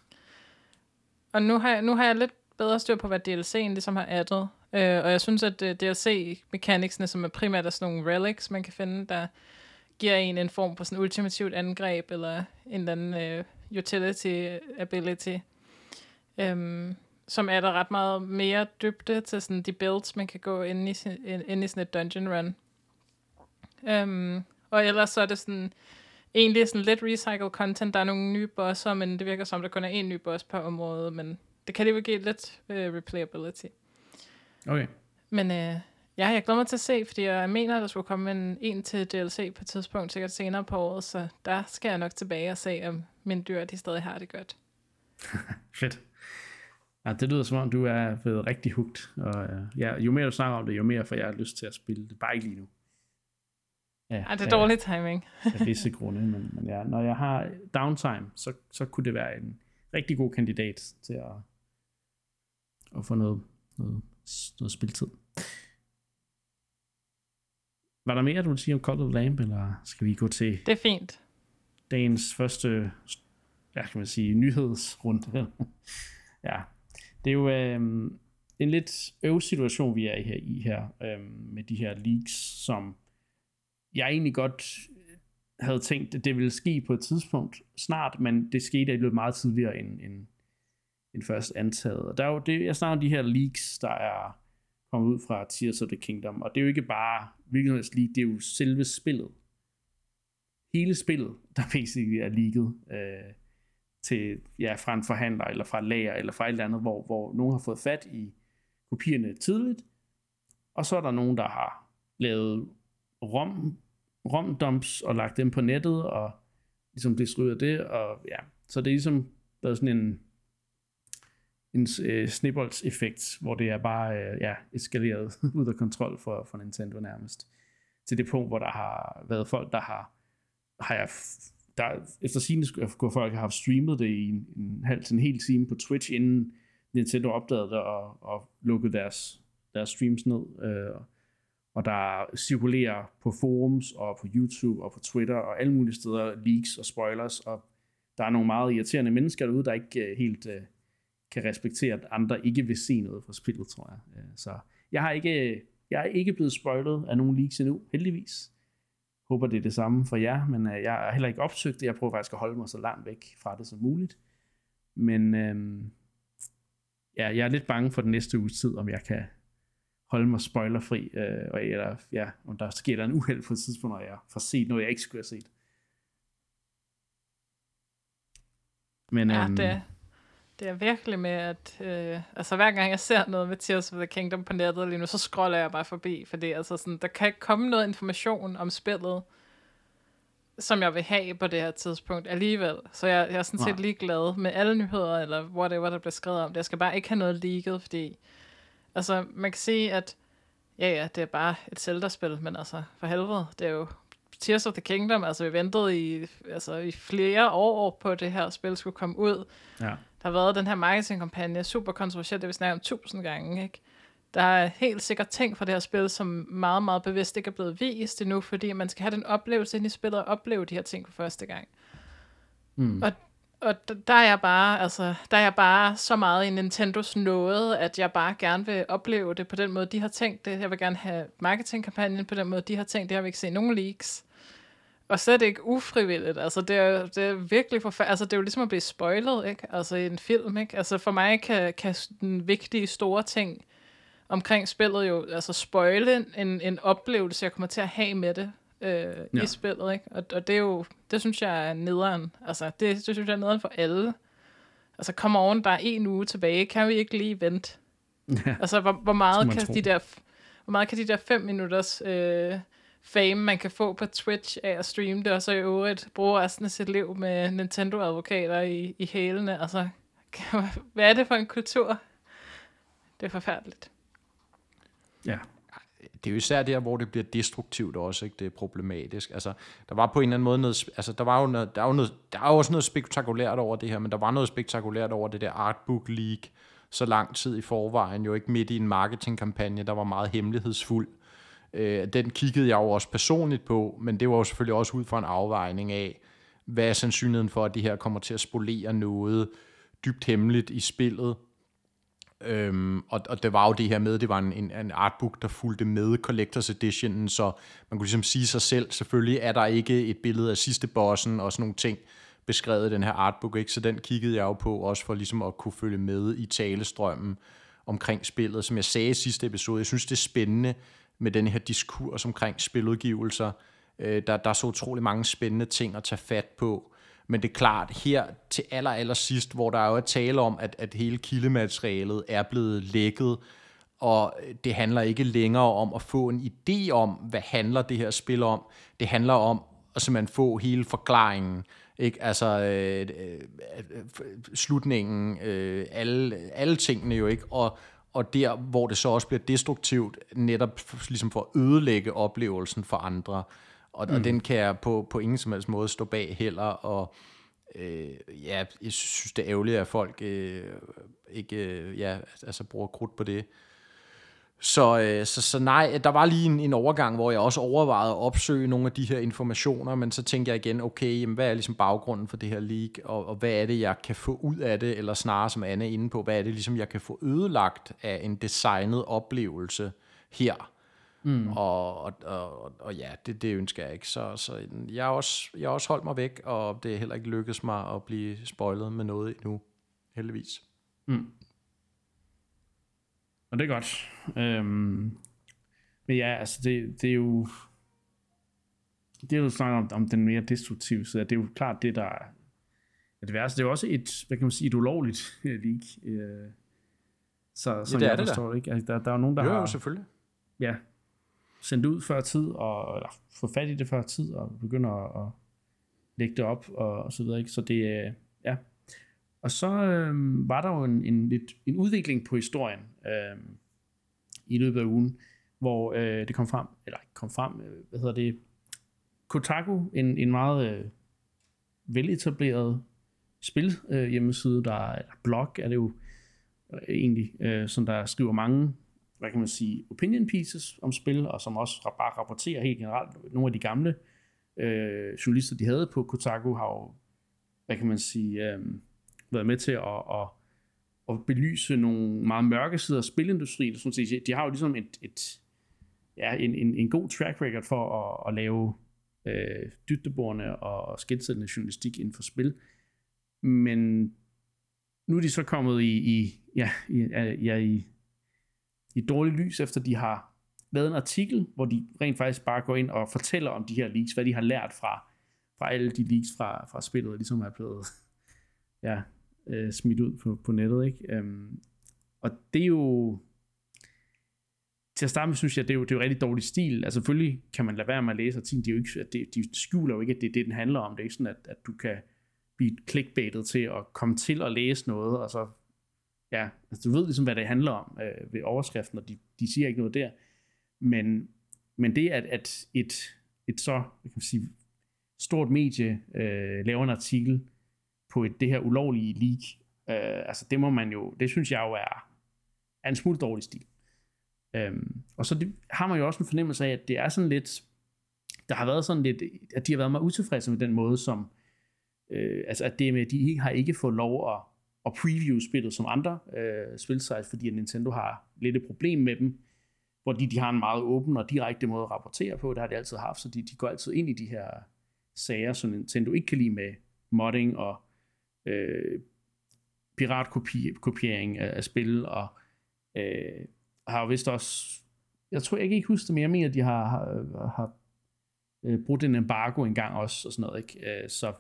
og nu har, jeg, nu har jeg lidt bedre styr på, hvad DLC'en ligesom har addet. Øh, og jeg synes, at uh, DLC-mechanicsene, som er primært er sådan nogle relics, man kan finde, der giver en en form for sådan ultimativt angreb, eller en eller anden uh, utility ability, um, som er der ret meget mere dybde til sådan de builds, man kan gå ind i, ind, ind i sådan et dungeon run. Um, og ellers så er det sådan egentlig sådan lidt recycled content. Der er nogle nye bosser, men det virker som, der kun er en ny boss per område, men det kan lige give lidt uh, replayability. Okay. Men øh, ja, jeg glæder mig til at se, fordi jeg mener, der skulle komme en, en til DLC på et tidspunkt, sikkert senere på året, så der skal jeg nok tilbage og se, om mine dyr de stadig har det godt. Fedt. Ja, det lyder som om, du er blevet rigtig hugt. Og, uh, ja, jo mere du snakker om det, jo mere får jeg lyst til at spille det. Bare ikke lige nu. Ja, Ej, det er dårlig timing. af visse grunde, men, men ja, når jeg har downtime, så, så kunne det være en rigtig god kandidat til at, at få noget, noget, noget spiltid. Var der mere, du vil sige om Call of Lamb, eller skal vi gå til Det er fint. dagens første, ja, kan man sige, nyhedsrunde? ja, det er jo øhm, en lidt øv situation, vi er i her, i her øhm, med de her leaks, som jeg egentlig godt havde tænkt, at det ville ske på et tidspunkt snart, men det skete i løbet meget tidligere end, end, end først antaget. Og der er jo det, jeg snakker om de her leaks, der er kommet ud fra Tears of the Kingdom, og det er jo ikke bare hvilken league, det er jo selve spillet. Hele spillet, der basically er leaget øh, til, ja, fra en forhandler, eller fra et lager, eller fra et eller andet, hvor, hvor nogen har fået fat i kopierne tidligt, og så er der nogen, der har lavet rom, romdumps og lagt dem på nettet, og ligesom distribueret det, og ja, så det er ligesom været sådan en, en øh, snibboldseffekt, hvor det er bare øh, ja, eskaleret ud af kontrol for, for Nintendo nærmest. Til det punkt, hvor der har været folk, der har, har jeg, der, efter sigende skulle folk have streamet det i en, en halv til en hel time på Twitch, inden Nintendo opdagede det og, og lukkede deres, deres streams ned. Øh, og der cirkulerer på forums og på YouTube og på Twitter og alle mulige steder leaks og spoilers, og der er nogle meget irriterende mennesker derude, der ikke øh, helt Øh, kan respektere, at andre ikke vil se noget fra spillet, tror jeg. Uh, så jeg har ikke, jeg er ikke blevet spoilet af nogen leaks endnu, heldigvis. Håber, det er det samme for jer, men uh, jeg er heller ikke opsøgt det. Jeg prøver faktisk at holde mig så langt væk fra det som muligt. Men uh, ja, jeg er lidt bange for den næste uges tid, om jeg kan holde mig spoilerfri, øh, og eller, ja, om der sker der en uheld på et tidspunkt, når jeg får set noget, jeg ikke skulle have set. Men, Ja, øhm, det, det er virkelig med, at øh, altså hver gang jeg ser noget med Tears of the Kingdom på nettet lige nu, så scroller jeg bare forbi, fordi altså sådan, der kan ikke komme noget information om spillet, som jeg vil have på det her tidspunkt alligevel. Så jeg, jeg er sådan set Nej. ligeglad med alle nyheder, eller whatever, der bliver skrevet om det. Jeg skal bare ikke have noget leaget, fordi altså, man kan sige, at ja, ja, det er bare et Zelda-spil, men altså, for helvede, det er jo Tears of the Kingdom, altså vi ventede i, altså, i flere år på, at det her spil skulle komme ud. ja, Der har været den her marketingkampagne, super kontroversielt, det vi snakket om tusind gange, ikke? Der er helt sikkert ting fra det her spil, som meget, meget bevidst ikke er blevet vist endnu, fordi man skal have den oplevelse ind i spillet og opleve de her ting for første gang. Mm. Og, og der er jeg bare, altså, der er jeg bare så meget i Nintendos nåde, at jeg bare gerne vil opleve det på den måde, de har tænkt det. Jeg vil gerne have marketingkampagnen på den måde, de har tænkt det. Jeg vil ikke se nogen leaks. Og så er det ikke ufrivilligt. Altså, det er, det er virkelig forfærdeligt. Altså, det er jo ligesom at blive spoilet, ikke? Altså, i en film, ikke? Altså, for mig kan, kan sådan vigtige, store ting omkring spillet jo, altså spoile en, en oplevelse, jeg kommer til at have med det øh, ja. i spillet, ikke? Og, og det er jo, det synes jeg er nederen. Altså, det, det synes jeg er nederen for alle. Altså, kom oven, der er en uge tilbage, kan vi ikke lige vente? Ja. Altså, hvor, hvor meget kan tro. de der, hvor meget kan de der fem minutters øh, fame, man kan få på Twitch af at streame det, og så i øvrigt bruge resten af sit liv med Nintendo-advokater i, i hælene. Altså, hvad er det for en kultur? Det er forfærdeligt. Ja. Det er jo især der, hvor det bliver destruktivt også, ikke? det er problematisk. Altså, der var på en eller anden måde noget, altså, der var jo noget, der er jo noget, der er også noget spektakulært over det her, men der var noget spektakulært over det der Artbook League, så lang tid i forvejen, jo ikke midt i en marketingkampagne, der var meget hemmelighedsfuld. Øh, Øh, den kiggede jeg jo også personligt på, men det var jo selvfølgelig også ud fra en afvejning af, hvad er sandsynligheden for, at det her kommer til at spolere noget dybt hemmeligt i spillet. Øhm, og, og det var jo det her med, det var en, en, en artbook, der fulgte med Collectors Editionen, så man kunne ligesom sige sig selv, selvfølgelig er der ikke et billede af sidste bossen og sådan nogle ting beskrevet i den her artbook, ikke? så den kiggede jeg jo på også for ligesom at kunne følge med i talestrømmen omkring spillet. Som jeg sagde i sidste episode, jeg synes det er spændende, med den her diskurs omkring spiludgivelser. Øh, der, der er så utrolig mange spændende ting at tage fat på. Men det er klart, her til aller, aller sidst, hvor der er jo at tale om, at, at hele kildematerialet er blevet lækket, og det handler ikke længere om at få en idé om, hvad handler det her spil om. Det handler om at simpelthen få hele forklaringen, ikke? Altså øh, øh, øh slutningen, øh, alle, alle tingene jo ikke, og, og der, hvor det så også bliver destruktivt, netop ligesom for at ødelægge oplevelsen for andre. Og, mm. og den kan jeg på, på ingen som helst måde stå bag heller, og øh, ja, jeg synes, det er ærgerligt, at folk øh, ikke øh, ja, altså bruger krudt på det. Så, øh, så, så nej, der var lige en, en overgang, hvor jeg også overvejede at opsøge nogle af de her informationer, men så tænkte jeg igen, okay, jamen, hvad er ligesom baggrunden for det her league, og, og hvad er det, jeg kan få ud af det, eller snarere som Anne er inde på, hvad er det, ligesom, jeg kan få ødelagt af en designet oplevelse her. Mm. Og, og, og, og ja, det, det ønsker jeg ikke. Så, så jeg har også, jeg også holdt mig væk, og det er heller ikke lykkedes mig at blive spoilet med noget endnu, heldigvis. Mm. Og det er godt. Øhm, men ja, altså det, det er jo... Det er jo snakker om, om den mere destruktive side. Det er jo klart det, der er det værste. Det er jo også et, hvad kan man sige, et ulovligt league. Øh, så, som ja, det er jeg forstår, det ikke? Altså, der, der er jo nogen, der jo, har... Jo, selvfølgelig. Ja, sendt ud før tid, og, eller få fat i det før tid, og begynder at, at lægge det op, og, og så videre, ikke? Så det, ja, og så øh, var der jo en, en, lidt, en udvikling på historien øh, i løbet af ugen, hvor øh, det kom frem, eller kom frem, øh, hvad hedder det, Kotaku, en, en meget øh, veletableret spil øh, hjemmeside, der eller blog er det jo øh, egentlig, øh, som der skriver mange, hvad kan man sige, opinion pieces om spil, og som også bare rapporterer helt generelt. Nogle af de gamle øh, journalister, de havde på Kotaku, har jo, hvad kan man sige, øh, været med til at, at, at belyse nogle meget mørke sider af spilindustrien. Sådan set. De har jo ligesom et, et, ja, en, en, en god track record for at, at lave øh, dybdeborende og skitsættende journalistik inden for spil. Men nu er de så kommet i, i, ja, i, ja, i, i dårligt lys, efter de har lavet en artikel, hvor de rent faktisk bare går ind og fortæller om de her leaks, hvad de har lært fra, fra alle de leaks fra, fra spillet, og ligesom er blevet ja, øh, smidt ud på, på nettet. Ikke? Øhm, og det er jo, til at starte med, synes jeg, det er jo, det er jo rigtig dårlig stil. Altså selvfølgelig kan man lade være med at læse artiklen, de, er jo ikke, det, de skjuler jo ikke, at det er det, den handler om. Det er ikke sådan, at, at du kan blive clickbaitet til at komme til at læse noget, og så, ja, altså du ved ligesom, hvad det handler om øh, ved overskriften, og de, de siger ikke noget der. Men, men det, at, at et, et så, hvad kan man sige, stort medie øh, laver en artikel, på et, det her ulovlige leak. Øh, altså det må man jo, det synes jeg jo er, er en smule dårlig stil. Øhm, og så det, har man jo også en fornemmelse af, at det er sådan lidt, der har været sådan lidt, at de har været meget utilfredse med den måde, som, øh, altså at det med, de har ikke fået lov at, at preview spillet som andre øh, spilsites, fordi Nintendo har lidt et problem med dem, hvor de, de har en meget åben og direkte måde at rapportere på, det har de altid haft, så de, de går altid ind i de her sager, som Nintendo ikke kan lide med modding og øh, piratkopiering af, af spil, og øh, har jo vist også, jeg tror, jeg kan ikke huske det, men jeg mener, at de har, har, har øh, brugt en embargo engang også, og sådan noget, ikke? Øh, så,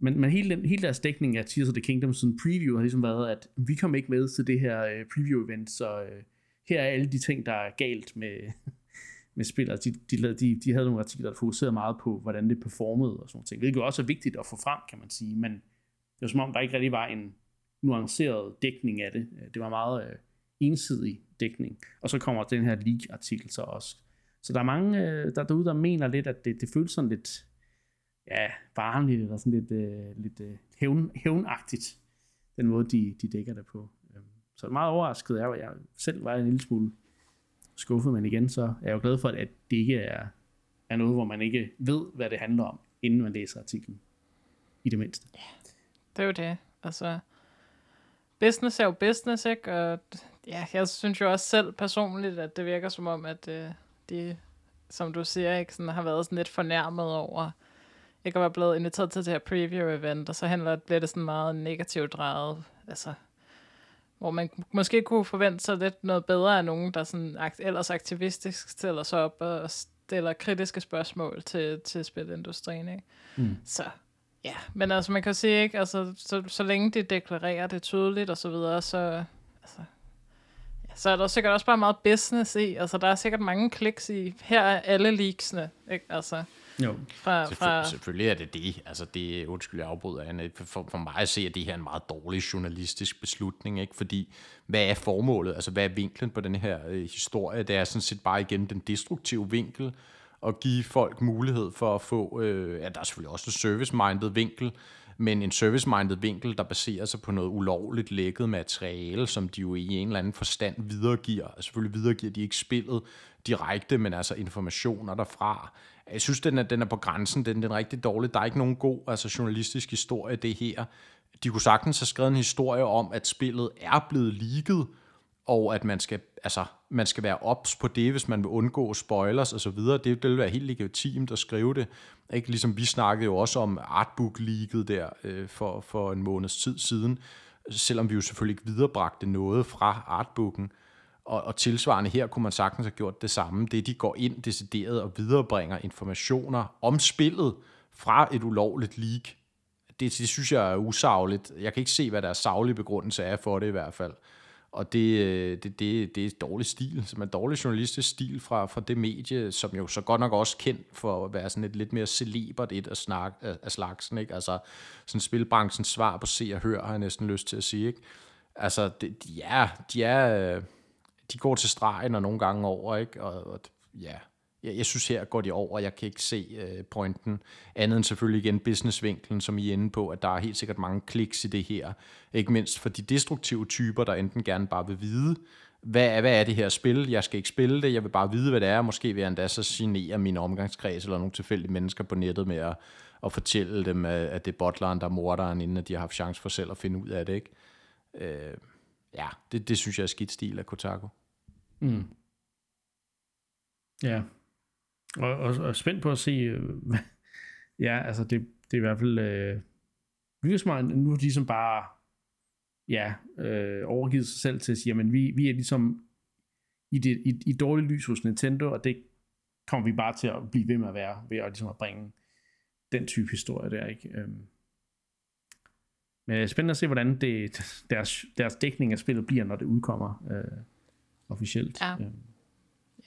men, men hele, den, hele deres dækning af Tears of the Kingdom, sådan preview, har ligesom været, at vi kom ikke med til det her øh, preview-event, så øh, her er alle de ting, der er galt med, med spil. Altså, de, de, de, de havde nogle artikler, der fokuserede meget på, hvordan det performede og sådan noget ting, hvilket også er vigtigt at få frem, kan man sige, men det var som om, der ikke rigtig var en nuanceret dækning af det. Øh, det var meget øh, ensidig dækning. Og så kommer den her leak-artikel så også. Så der er mange øh, der derude, der mener lidt, at det, det føles sådan lidt ja, barnligt, eller sådan lidt, øh, lidt øh, hævn, hævnagtigt, den måde, de, de dækker det på. Øhm, så det er meget overrasket. Jeg, jeg selv var en lille smule skuffet, men igen, så er jeg jo glad for, at det ikke er, er noget, hvor man ikke ved, hvad det handler om, inden man læser artiklen. I det mindste. Ja, det er jo det. Altså, business er jo business, ikke? Og ja, jeg synes jo også selv personligt, at det virker som om, at øh, de, som du siger, ikke, sådan, har været sådan lidt fornærmet over, ikke at være blevet inviteret til det her preview-event, og så handler, bliver det sådan meget negativt drejet, altså, hvor man måske kunne forvente sig lidt noget bedre af nogen, der sådan akt, ellers aktivistisk stiller sig op og stiller kritiske spørgsmål til, til spilindustrien, ikke? Mm. Så Ja, men altså man kan sige ikke, altså så, så længe de deklarerer det tydeligt og så videre, så, altså, ja, så er der sikkert også bare meget business i. Altså der er sikkert mange kliks i, her er alle leaksene, ikke? Altså, jo. Fra, Selvføl- fra... Selvfølgelig er det det. Altså det, undskyld, jeg afbryder, Anne. For, for mig at se, at det her er en meget dårlig journalistisk beslutning, ikke? Fordi, hvad er formålet? Altså, hvad er vinklen på den her øh, historie? Det er sådan set bare igen den destruktive vinkel, at give folk mulighed for at få, øh, ja, der er selvfølgelig også en service-minded vinkel, men en service-minded vinkel, der baserer sig på noget ulovligt lækket materiale, som de jo i en eller anden forstand videregiver. Altså, selvfølgelig videregiver de ikke spillet direkte, men altså informationer derfra. Jeg synes, den er, den er på grænsen, den, den er rigtig dårlig. Der er ikke nogen god altså, journalistisk historie det her. De kunne sagtens have skrevet en historie om, at spillet er blevet leaget, og at man skal, altså, man skal være ops på det, hvis man vil undgå spoilers og så videre. Det, det vil være helt legitimt at skrive det. Ikke? Ligesom vi snakkede jo også om artbook leaget der øh, for, for en måneds tid siden, selvom vi jo selvfølgelig ikke viderebragte noget fra artbooken. Og, og tilsvarende her kunne man sagtens have gjort det samme. Det de går ind decideret og viderebringer informationer om spillet fra et ulovligt leak. Det, det synes jeg er usagligt. Jeg kan ikke se, hvad deres saglige begrundelse er for det i hvert fald. Og det, øh, det, det, det er dårlig stil, som er dårlig journalistisk stil fra, fra det medie, som jo så godt nok også kendt for at være sådan et lidt mere celebert et af, snak, af, af slagsen, ikke? Altså sådan spilbranchens svar på se og hør, har jeg næsten lyst til at sige, ikke? Altså, det, de er, de er, øh, de går til stregen og nogle gange over, ikke? Og, og ja, jeg, jeg synes her går de over, jeg kan ikke se øh, pointen. Andet end selvfølgelig igen businessvinklen, som I er inde på, at der er helt sikkert mange kliks i det her. Ikke mindst for de destruktive typer, der enten gerne bare vil vide, hvad er, hvad er det her spil? Jeg skal ikke spille det, jeg vil bare vide, hvad det er. Måske vil jeg endda så genere min omgangskreds eller nogle tilfældige mennesker på nettet med at, at fortælle dem, at det er bottleren, der er morderen, inden at de har haft chance for selv at finde ud af det. Ikke? Øh, ja, det, det synes jeg er skidt stil af Kotaku. Mm. Ja, og, og, og spændt på at se, øh, ja, altså det, det er i hvert fald, øh, Lyresmart, nu er de ligesom bare, ja, øh, overgivet sig selv til at sige, jamen vi, vi er ligesom i, det, i, i dårligt lys hos Nintendo, og det kommer vi bare til at blive ved med at være, ved at, ligesom at bringe den type historie der, ikke? Øhm. Men er spændende at se, hvordan det, deres, deres dækning af spillet bliver, når det udkommer øh, officielt. Ja. Øhm.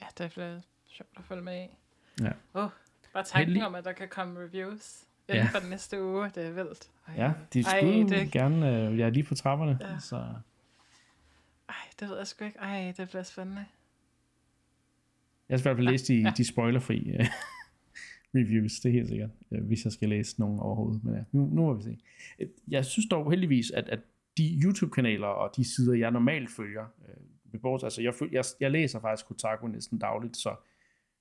ja, det er sjovt at følge med i. Ja. Oh, bare tanken Heldig. om, at der kan komme reviews inden ja. for den næste uge, det er vildt. Ej. Ja, de skulle Ej, det... gerne, øh, jeg er lige på trapperne. Ja. Så. Ej, det ved jeg sgu ikke. Ej, det bliver spændende. Jeg skal i hvert fald læse de, ja. de spoilerfri uh, reviews, det er helt sikkert, uh, hvis jeg skal læse nogen overhovedet. Men ja, nu, nu må vi se. Jeg synes dog heldigvis, at, at de YouTube-kanaler og de sider, jeg normalt følger, uh, altså jeg, følger, jeg, jeg læser faktisk Kotaku næsten dagligt, så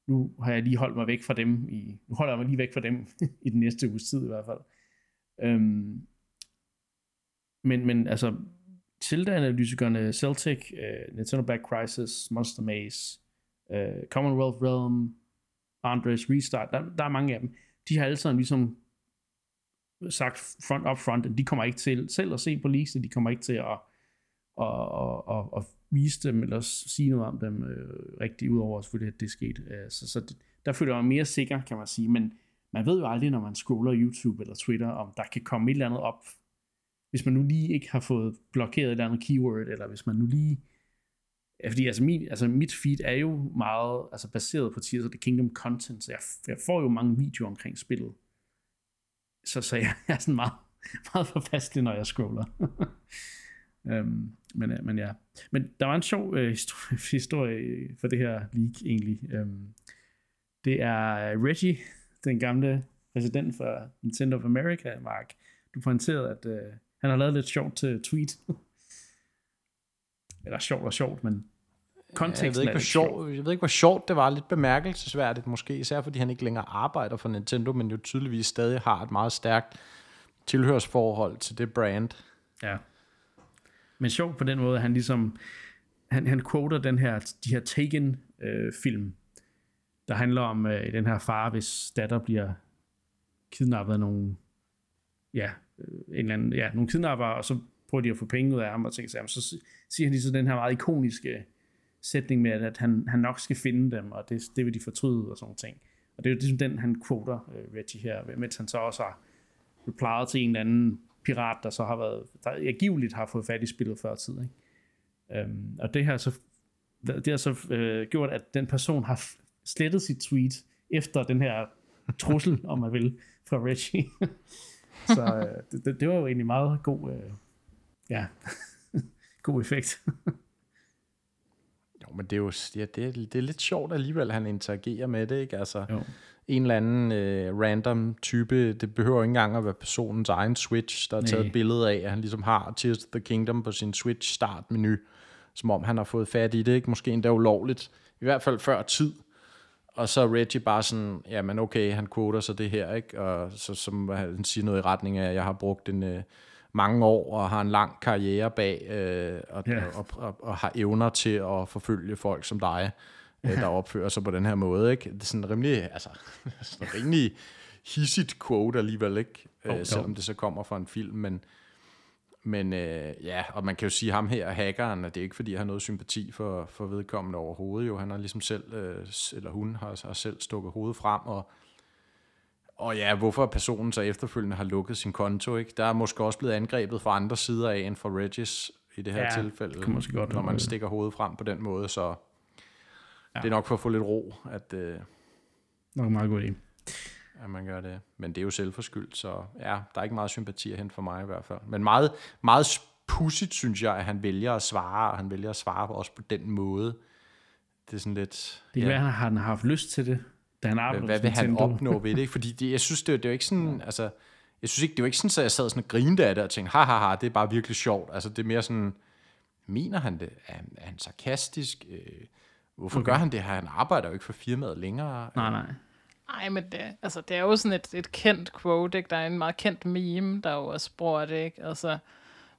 nu har jeg lige holdt mig væk fra dem i, nu holder jeg mig lige væk fra dem i den næste uges tid i hvert fald. Øhm, men, men altså, Tilda-analytikerne, Celtic, uh, Nintendo Back Crisis, Monster Maze, uh, Commonwealth Realm, Andres Restart, der, der er mange af dem. De har alle sammen ligesom sagt front up front, at de kommer ikke til selv at se på leaks, de kommer ikke til at, at, at, at, at vise dem, eller sige noget om dem øh, rigtigt, udover selvfølgelig, at det er sket. Øh, så så det, der føler jeg mig mere sikker, kan man sige, men man ved jo aldrig, når man scroller YouTube eller Twitter, om der kan komme et eller andet op, hvis man nu lige ikke har fået blokeret et eller andet keyword, eller hvis man nu lige Ja, fordi altså, min, altså mit feed er jo meget altså baseret på Tears of the Kingdom content, så jeg, jeg får jo mange videoer omkring spillet. Så, så jeg er sådan meget, meget forfastelig, når jeg scroller. um, men, øh, men ja. Men der var en sjov øh, historie, historie for det her leak egentlig. Um, det er Reggie, den gamle præsident for Nintendo of America, Mark. Du pointerede, at uh, han har lavet lidt sjovt til tweet. Eller sjovt og sjovt, men konteksten jeg ved, ikke, hvor sjov, jeg ved ikke, hvor sjovt det var. Lidt bemærkelsesværdigt måske, især fordi han ikke længere arbejder for Nintendo, men jo tydeligvis stadig har et meget stærkt tilhørsforhold til det brand. Ja. Men sjovt på den måde, at han ligesom, han, han quoter den her, de her Taken-film, øh, der handler om øh, den her far, hvis datter bliver kidnappet af nogle, ja, øh, en eller anden, ja, nogle kidnapper, og så prøver de at få penge ud af ham, og tænker sig, så siger han lige så den her meget ikoniske sætning med, at han, han nok skal finde dem, og det, det vil de fortryde og sådan ting. Og det er jo ligesom den, han quoter øh, Reggie her, mens han så også har replied til en eller anden pirat, der så har været, der angiveligt har fået fat i spillet før tid. Ikke? Um, og det har så, det har så uh, gjort, at den person har slettet sit tweet efter den her trussel, om man vil, fra Reggie. så uh, det, det, var jo egentlig meget god, uh, ja, god effekt men det er jo ja, det er, det er lidt sjovt alligevel, at han interagerer med det, ikke? Altså, jo. En eller anden øh, random type, det behøver ikke engang at være personens egen Switch, der er taget et billede af, at han ligesom har Tears of the Kingdom på sin Switch startmenu, som om han har fået fat i det, ikke? Måske endda ulovligt, i hvert fald før tid. Og så er Reggie bare sådan, jamen okay, han quoter så det her, ikke? Og så som han siger noget i retning af, at jeg har brugt en... Øh, mange år og har en lang karriere bag øh, og, yeah. og, og, og har evner til at forfølge folk som dig, øh, der opfører sig på den her måde. Ikke? Det er sådan rimelig, altså, sådan rimelig hissigt quote alligevel, ikke? Oh, øh, selvom det så kommer fra en film, men, men øh, ja, og man kan jo sige ham her, hackeren, at det er ikke fordi, han har noget sympati for, for vedkommende overhovedet. Jo, han har ligesom selv, øh, eller hun har, har selv stukket hovedet frem og og ja, hvorfor personen så efterfølgende har lukket sin konto, ikke? Der er måske også blevet angrebet fra andre sider af end for Regis i det her ja, tilfælde, det måske godt når man stikker hovedet frem på den måde, så ja. det er nok for at få lidt ro, at, øh, nok meget god idé. at man gør det. Men det er jo selvforskyldt, så ja, der er ikke meget sympati at hente for mig i hvert fald. Men meget, meget pudsigt, synes jeg, at han vælger at svare, og han vælger at svare på også på den måde. Det er sådan lidt... Det kan ja. være, at han har haft lyst til det, da han arbejder Hvad vil han opnå ved det? Fordi det, jeg synes, det, det er jo ikke sådan, ja. altså, jeg synes ikke, det er jo ikke sådan, at jeg sad sådan og grinede af det og tænkte, ha, ha, ha, det er bare virkelig sjovt. Altså, det er mere sådan, mener han det? Er, er han sarkastisk? Øh, hvorfor okay. gør han det her? Han arbejder jo ikke for firmaet længere. Nej, nej. Nej, men det, altså, det er jo sådan et, et kendt quote, ikke? Der er en meget kendt meme, der jo også bruger det, ikke? Altså,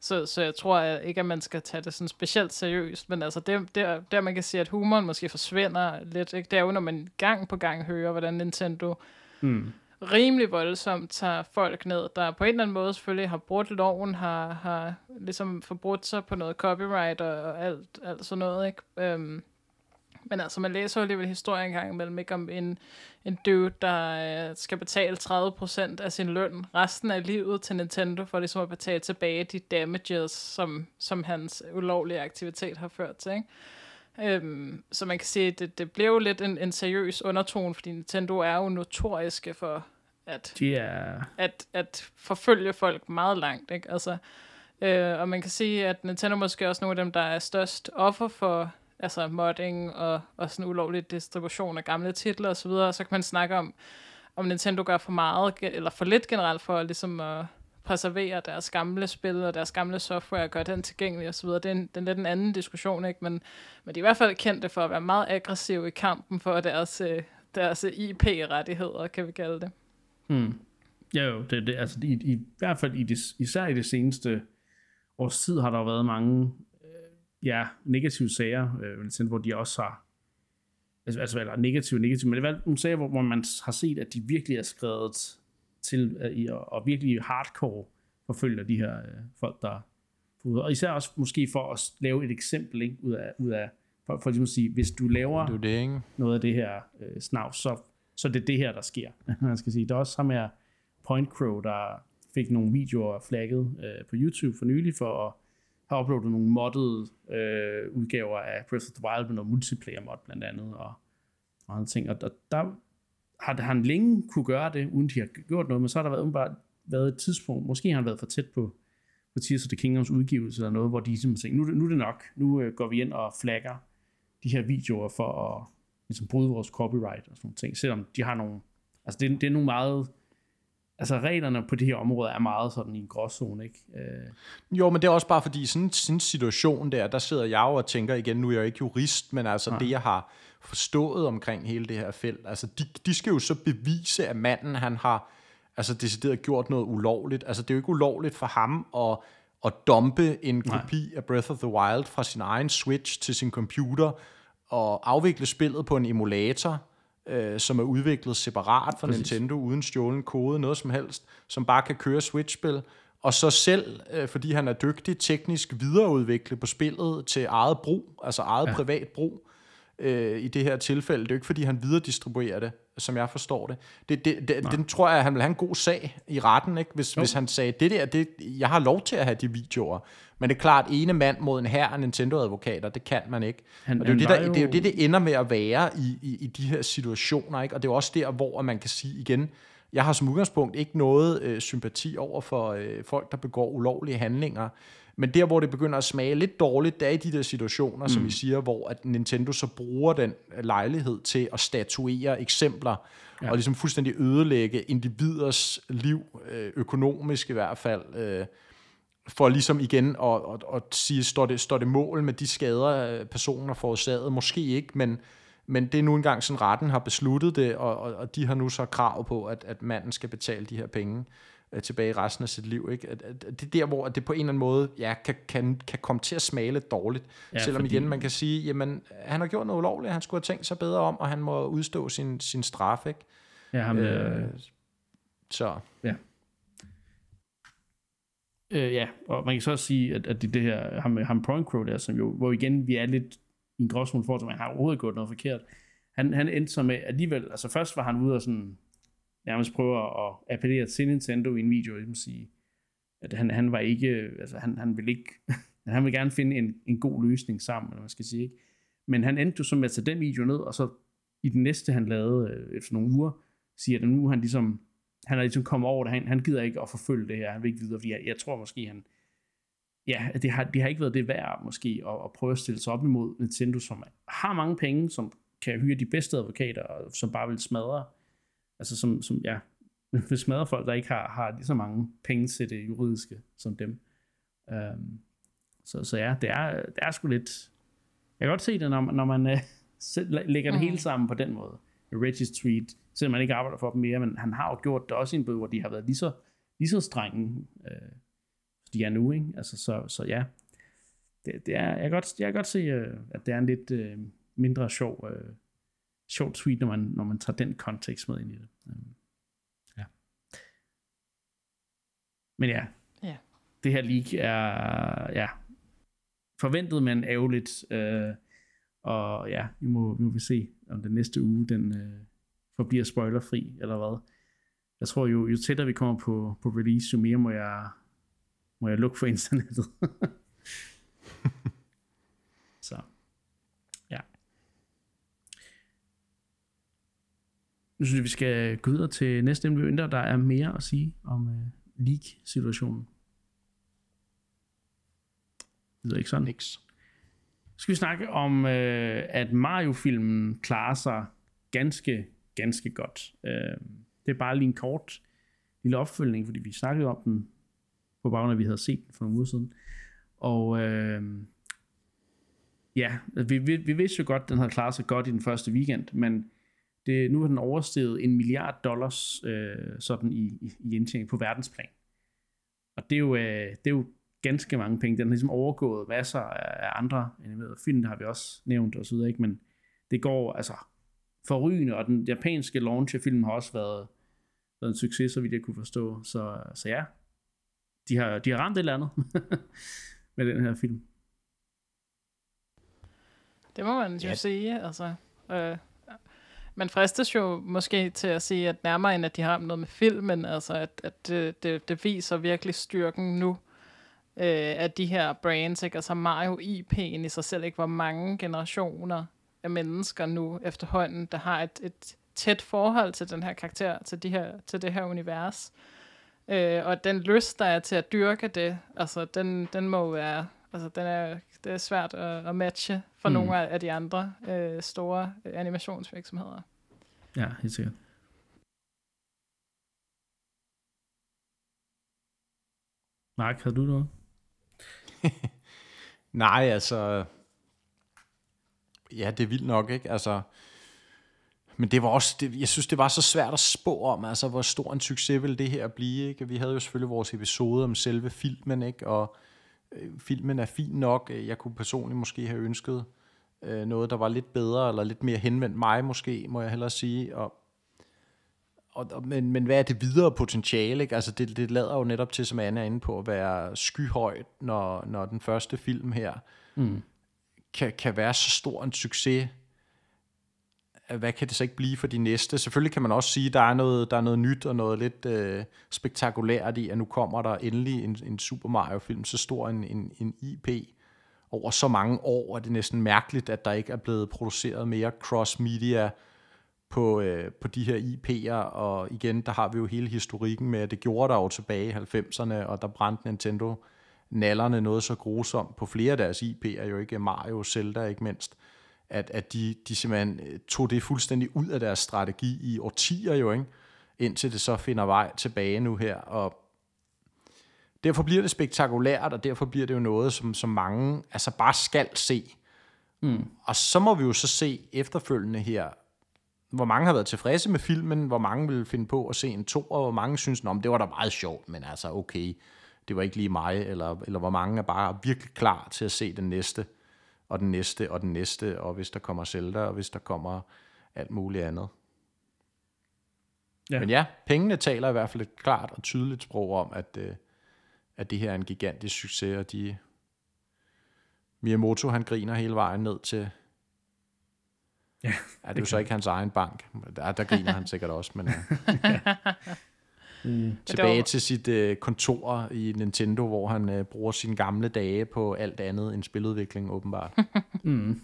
så, så jeg tror ikke, at man skal tage det sådan specielt seriøst, men altså det, der, der man kan sige, at humoren måske forsvinder lidt, ikke? det er jo, når man gang på gang hører, hvordan Nintendo mm. rimelig voldsomt tager folk ned, der på en eller anden måde selvfølgelig har brudt loven, har, har ligesom forbrudt sig på noget copyright og, og alt, alt sådan noget, ikke? Øhm, men altså, man læser jo alligevel historien en gang imellem, ikke om en, en dude, der øh, skal betale 30% af sin løn resten af livet til Nintendo, for ligesom at betale tilbage de damages, som, som hans ulovlige aktivitet har ført til, ikke? Øhm, så man kan sige, at det, det blev jo lidt en, en seriøs undertone, fordi Nintendo er jo notoriske for at, yeah. at, at forfølge folk meget langt. Ikke? Altså, øh, og man kan sige, at Nintendo måske også nogle af dem, der er størst offer for altså modding og, og sådan ulovlig distribution af gamle titler osv., så, videre, så kan man snakke om, om Nintendo gør for meget eller for lidt generelt for ligesom at preservere deres gamle spil og deres gamle software og gøre den tilgængelig osv. Det er, en, det er lidt en anden diskussion, ikke? Men, men de er i hvert fald kendte for at være meget aggressive i kampen for deres, øh, deres IP-rettigheder, kan vi kalde det. Hmm. Ja jo, det, det, altså i, i, i hvert fald i det, især i det seneste års tid har der været mange ja, negative sager, øh, hvor de også har, altså, altså eller negative, negative, men det er nogle sager, hvor, hvor man har set, at de virkelig er skrevet til, i, og, virkelig hardcore forfølger de her uh, folk, der Og især også måske for at lave et eksempel ikke, ud af, ud af for, for ligesom at sige, hvis du laver er jo det, ikke? noget af det her øh, snavs, så, så det er det her, der sker. Man skal sige. Der er også ham her, Point Crow, der fik nogle videoer flagget øh, på YouTube for nylig, for at have uploadet nogle moddede øh, udgaver af Breath of the Wild med noget multiplayer mod blandt andet, og, og andre ting. Og der, der har han længe kunne gøre det, uden de har gjort noget, men så har der været, umiddelbart været et tidspunkt, måske har han været for tæt på, på Tears of the Kingdoms udgivelse eller noget, hvor de ligesom simpelthen tænkte, nu, nu er det nok, nu øh, går vi ind og flagger de her videoer for at ligesom bryde vores copyright og sådan nogle ting, selvom de har nogle, altså det, det er nogle meget, altså reglerne på det her område er meget sådan i en gråzone, ikke? Øh, Jo, men det er også bare fordi, sådan, en situation der, der sidder jeg jo og tænker igen, nu er jeg jo ikke jurist, men altså Nej. det, jeg har forstået omkring hele det her felt, altså de, de skal jo så bevise, at manden, han har altså decideret gjort noget ulovligt. Altså det er jo ikke ulovligt for ham at, at dumpe en kopi af Breath of the Wild fra sin egen Switch til sin computer, og afvikle spillet på en emulator, øh, som er udviklet separat fra Præcis. Nintendo, uden stjålen kode, noget som helst, som bare kan køre Switch-spil, og så selv, øh, fordi han er dygtig, teknisk videreudvikle på spillet til eget brug, altså eget ja. privat brug, øh, i det her tilfælde. Det er jo ikke, fordi han videredistribuerer det, som jeg forstår det. det, det, det den tror jeg, han vil have en god sag i retten, ikke? Hvis, hvis han sagde, det der, det, jeg har lov til at have de videoer. Men det er klart, ene mand mod en her af Nintendo-advokater, det kan man ikke. Han- og det er, jo det, der, var det er jo jo- det, det ender med at være i, i, i de her situationer, ikke? Og det er jo også der, hvor man kan sige igen, jeg har som udgangspunkt ikke noget øh, sympati over for øh, folk, der begår ulovlige handlinger. Men der, hvor det begynder at smage lidt dårligt, det er i de der situationer, mm. som I siger, hvor at Nintendo så bruger den øh, lejlighed til at statuere eksempler, ja. og ligesom fuldstændig ødelægge individers liv, øh, økonomisk i hvert fald, øh, for ligesom igen at, at, at sige, står det, står det mål med de skader, personen har forårsaget? Måske ikke, men, men det er nu engang sådan, retten har besluttet det, og, og, og de har nu så krav på, at, at manden skal betale de her penge tilbage i resten af sit liv. Ikke? At, at, at det er der, hvor det på en eller anden måde ja, kan, kan, kan komme til at lidt dårligt. Ja, Ja, Selvom fordi- igen man kan sige, jamen han har gjort noget ulovligt, han skulle have tænkt sig bedre om, og han må udstå sin, sin straf. Ikke? ja, ham, øh, Øh, så Øh, ja, og man kan så også sige, at, at det, det her, ham, ham Point Crow der, som jo, hvor igen vi er lidt i en gråzone for, at man har overhovedet gjort noget forkert. Han, han endte så med, alligevel, altså først var han ude og sådan, nærmest prøver at appellere til Nintendo i en video, og ligesom sige, at han, han var ikke, altså han, han vil ikke, han vil gerne finde en, en god løsning sammen, eller hvad man skal sige, ikke? Men han endte jo så med at tage den video ned, og så i den næste, han lavede øh, efter nogle uger, siger, at nu han ligesom, han er ligesom kommet over det, han, han gider ikke at forfølge det her, han vil ikke videre, fordi jeg, jeg tror måske, han, ja, det har, det har ikke været det værd, måske, at, at prøve at stille sig op imod Nintendo, som har mange penge, som kan hyre de bedste advokater, og som bare vil smadre, altså som, som ja, vil smadre folk, der ikke har, har lige så mange penge til det juridiske som dem. Um, så, så ja, det er, det er sgu lidt, jeg kan godt se det, når man, når man uh, selv lægger det Mm. hele sammen på den måde. Regis tweet, selvom man ikke arbejder for dem mere, men han har jo gjort det også i en bøde, hvor de har været lige så, lige så strenge, øh, de er nu, ikke? Altså, så, så ja, det, det er, jeg, kan godt, jeg kan godt se, øh, at det er en lidt øh, mindre sjov, øh, sjov tweet, når man, når man tager den kontekst med ind i det. Um, ja. Men ja, Ja. det her leak er ja, forventet, men ærgerligt. Øh, og ja, vi må, vi må se, om den næste uge, den øh, forbliver spoilerfri, eller hvad. Jeg tror jo, jo tættere vi kommer på, på release, jo mere må jeg, må jeg lukke for internettet. Så, ja. Nu synes jeg, vi skal gå videre til næste mindre der er mere at sige om øh, leak-situationen. Det lyder ikke sådan. niks. skal vi snakke om, øh, at Mario-filmen klarer sig ganske, ganske godt. Øh, det er bare lige en kort lille opfølgning, fordi vi snakkede om den på baggrund af, at vi havde set den for nogle uger siden. Og øh, ja, vi, vi, vi vidste jo godt, at den havde klaret sig godt i den første weekend, men det, nu har den oversteget en milliard dollars øh, sådan i, i, i indtjening på verdensplan. Og det er jo, øh, det er jo ganske mange penge. Den har ligesom overgået masser af andre animerede film, det har vi også nævnt og så videre, ikke? men det går altså forrygende, og den japanske launch af filmen har også været, været en succes, så vidt jeg kunne forstå. Så, så ja, de har, de har ramt et eller andet. med den her film. Det må man jo Ja. sige, altså. Øh, man fristes jo måske til at sige, at nærmere end at de har noget med filmen, altså at, at det, det, det viser virkelig styrken nu øh, af de her brands, ikke? Altså Mario IP'en i sig selv, ikke? Hvor mange generationer af mennesker nu efterhånden, der har et, et tæt forhold til den her karakter, til, de her, til det her univers. Øh, og den lyst, der er til at dyrke det, altså den, den må være, altså den er, det er svært at, at matche for Mm. mm. nogle af de andre øh, store øh, animationsvirksomheder. Ja, helt sikkert. Mark, havde du noget? Nej, altså... Ja, det er vildt nok, ikke? Altså... Men det var også, det, jeg synes, det var så svært at spå om, altså hvor stor en succes ville det her blive, ikke? Vi havde jo selvfølgelig vores episode om selve filmen, ikke? Og øh, filmen er fin nok. Jeg kunne personligt måske have ønsket øh, noget, der var lidt bedre, eller lidt mere henvendt mig måske, må jeg hellere sige. Og, og, og, men, men hvad er det videre potentiale? Ikke? Altså det, det lader jo netop til, som Anne er inde på, at være skyhøjt, når, når den første film her Mm. kan, kan være så stor en succes. Hvad kan det så ikke blive for de næste? Selvfølgelig kan man også sige, at der er noget, der er noget nyt og noget lidt øh, spektakulært i, at nu kommer der endelig en, en Super Mario-film, så stor en, en, en IP over så mange år, at det er næsten mærkeligt, at der ikke er blevet produceret mere cross-media på, øh, på de her IP'er, og igen, der har vi jo hele historikken med, at det gjorde der jo tilbage i 90'erne, og der brændte Nintendo nallerne noget så grusomt på flere af deres IP'er, jo ikke Mario, Zelda ikke mindst, at, at de, de simpelthen øh, tog det fuldstændig ud af deres strategi i årtier jo, ikke? indtil det så finder vej tilbage nu her, og derfor bliver det spektakulært, og derfor bliver det jo noget, som, som mange altså bare skal se. Mm. Og så må vi jo så se efterfølgende her, hvor mange har været tilfredse med filmen, hvor mange vil finde på at se en to, og hvor mange synes, at det var da meget sjovt, men altså okay, det var ikke lige mig, eller, eller hvor mange er bare virkelig klar til at se den næste, og den næste, og den næste, og hvis der kommer Zelda, og hvis der kommer alt muligt andet. Ja. Ja. Men ja, pengene taler i hvert fald et klart og tydeligt sprog om, at, øh, at det her er en gigantisk succes, og de Miyamoto, han griner hele vejen ned til Ja, Ja, det er jo så ikke hans egen bank. Der, der griner han sikkert også, men uh, Mm. tilbage var- til sit uh, kontor i Nintendo, hvor han uh, bruger sine gamle dage på alt andet end spiludvikling, åbenbart. Mm.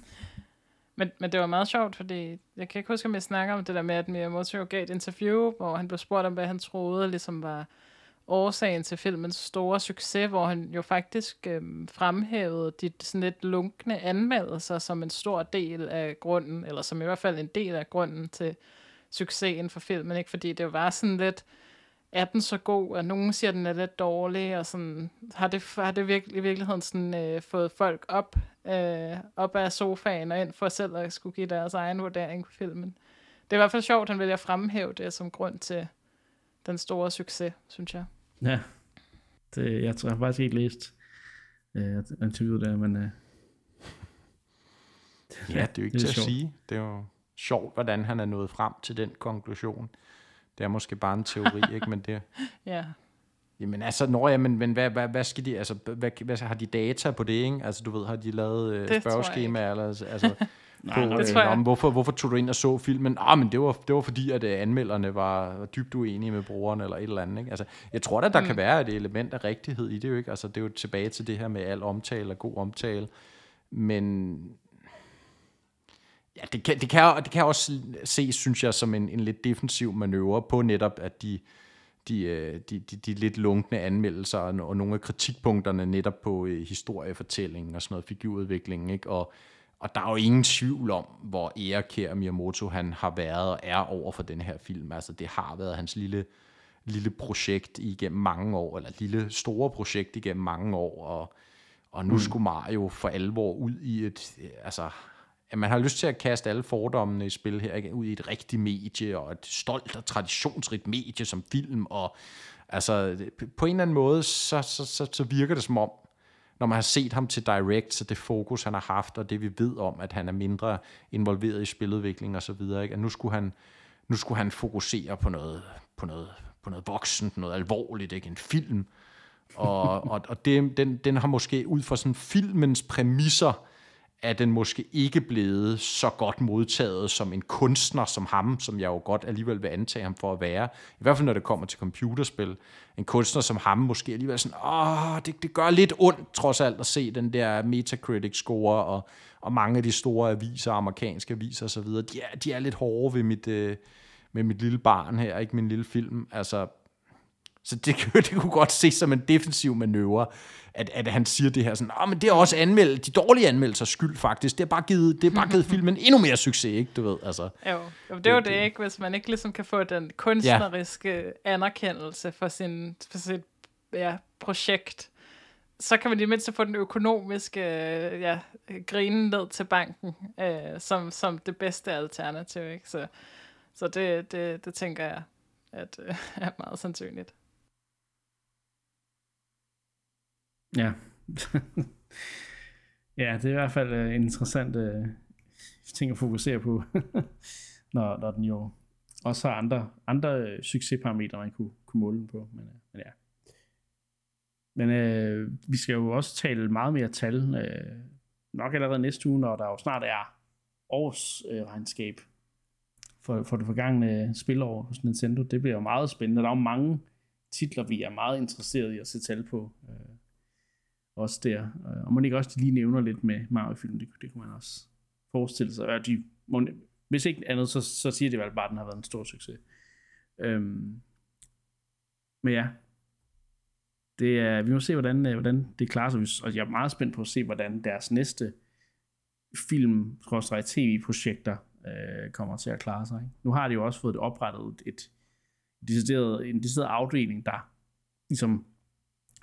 Men, men det var meget sjovt, fordi jeg kan ikke huske, om jeg snakker om det der med, at Miyamoto gav et interview, hvor han blev spurgt om, hvad han troede ligesom var årsagen til filmens store succes, hvor han jo faktisk øhm, fremhævede de sådan lidt lunkne anmeldelser som en stor del af grunden, eller som i hvert fald en del af grunden til succesen for filmen, ikke? fordi det jo var sådan lidt, er den så god, og nogen siger, at den er lidt dårlig, og sådan, har det, har det virkelig, i virkeligheden sådan, øh, fået folk op, øh, op af sofaen og ind for selv at skulle give deres egen vurdering på filmen. Det er i hvert fald sjovt, at han vælger at fremhæve det som grund til den store succes, synes jeg. Ja, det, jeg tror jeg har faktisk ikke læst øh, interviewet der, men øh, Ja, det er jo ikke det er til at sjovt. sige. Det er jo sjovt, hvordan han er nået frem til den konklusion. Det er måske bare en teori, ikke? Men det, Ja, Jamen altså, når jeg, men, men hvad, hvad, hvad skal de, altså, hvad, hvad, har de data på det, ikke? Altså, du ved, har de lavet øh, tror jeg spørgeskema, eller altså, på, nej, det tror jeg. Om, hvorfor, hvorfor tog du ind og så filmen? Ah, men det var, det var fordi, at øh, anmelderne var, var dybt uenige med brugeren, eller et eller andet, ikke? Altså, jeg tror da, der mm. kan være et element af rigtighed i det, jo ikke? Altså, det er jo tilbage til det her med al omtale og god omtale, men Ja, det kan, det kan, det kan også se, synes jeg, som en, en lidt defensiv manøvre på netop, at de, de, øh, de, de, de lidt lunkne anmeldelser og, og nogle af kritikpunkterne netop på øh, historiefortællingen og sådan noget figurudvikling, ikke? Og, og der er jo ingen tvivl om, hvor ærekær Miyamoto han har været og er over for den her film. Altså, det har været hans lille, lille projekt igennem mange år, eller lille store projekt igennem mange år, og, og nu mm. skulle Mario for alvor ud i et, altså, at man har lyst til at kaste alle fordommene i spil her, ikke? ud i et rigtigt medie, og et stolt og traditionsrigt medie som film, og altså, på en eller anden måde, så, så, så, så virker det som om, når man har set ham til Direct, så det fokus, han har haft, og det vi ved om, at han er mindre involveret i spiludvikling og så videre, ikke? at nu skulle han, nu skulle han fokusere på noget, på noget, på noget voksent, noget alvorligt, ikke? en film, Og, og, og det, den, den har måske ud fra sådan filmens præmisser, er den måske ikke blevet så godt modtaget som en kunstner som ham, som jeg jo godt alligevel vil antage ham for at være. I hvert fald når det kommer til computerspil. En kunstner som ham måske alligevel sådan, åh, det, det gør lidt ondt trods alt at se den der Metacritic-score, og, og mange af de store aviser, amerikanske aviser osv., de er, de er lidt hårde ved mit, øh, med mit lille barn her, ikke min lille film. Altså, så det, det kunne godt se som en defensiv manøvre, at, at han siger det her sådan, ah, men det er også anmeldt, de dårlige anmeldelser skyld faktisk, det er bare givet, det er bare givet filmen endnu mere succes, ikke, du ved, altså. Jo, jo det er jo det, det, ikke, hvis man ikke ligesom kan få den kunstneriske ja. anerkendelse for, sin, for sit ja, projekt, så kan man i mindste få den økonomiske ja, grinen ned til banken, øh, som, som det bedste alternativ, ikke, så, så det, det, det tænker jeg, at øh, er meget sandsynligt. Ja. ja, det er i hvert fald en interessant uh, ting at fokusere på, når, når den jo også har andre, andre øh, succesparametre, man kunne, kunne måle den på. Men, uh, men ja. Men uh, vi skal jo også tale meget mere tal, uh, nok allerede næste uge, når der jo snart er årsregnskab uh, for, for det forgangne spilår hos Nintendo. Det bliver jo meget spændende. Der er jo mange titler, vi er meget interesserede i at se tal på. Uh, også der. Øh, og man ikke også de lige nævner lidt med Mario-film, det, det kunne man også forestille sig. At de, må, hvis ikke andet, så, så siger det vel bare, at den har været en stor succes. Øhm, men ja, det er, vi må se, hvordan, øh, hvordan det klarer sig. Og jeg er meget spændt på at se, hvordan deres næste film tv-projekter øh, kommer til at klare sig. Ikke? Nu har de jo også fået det oprettet et, et decideret, en decideret afdeling, der ligesom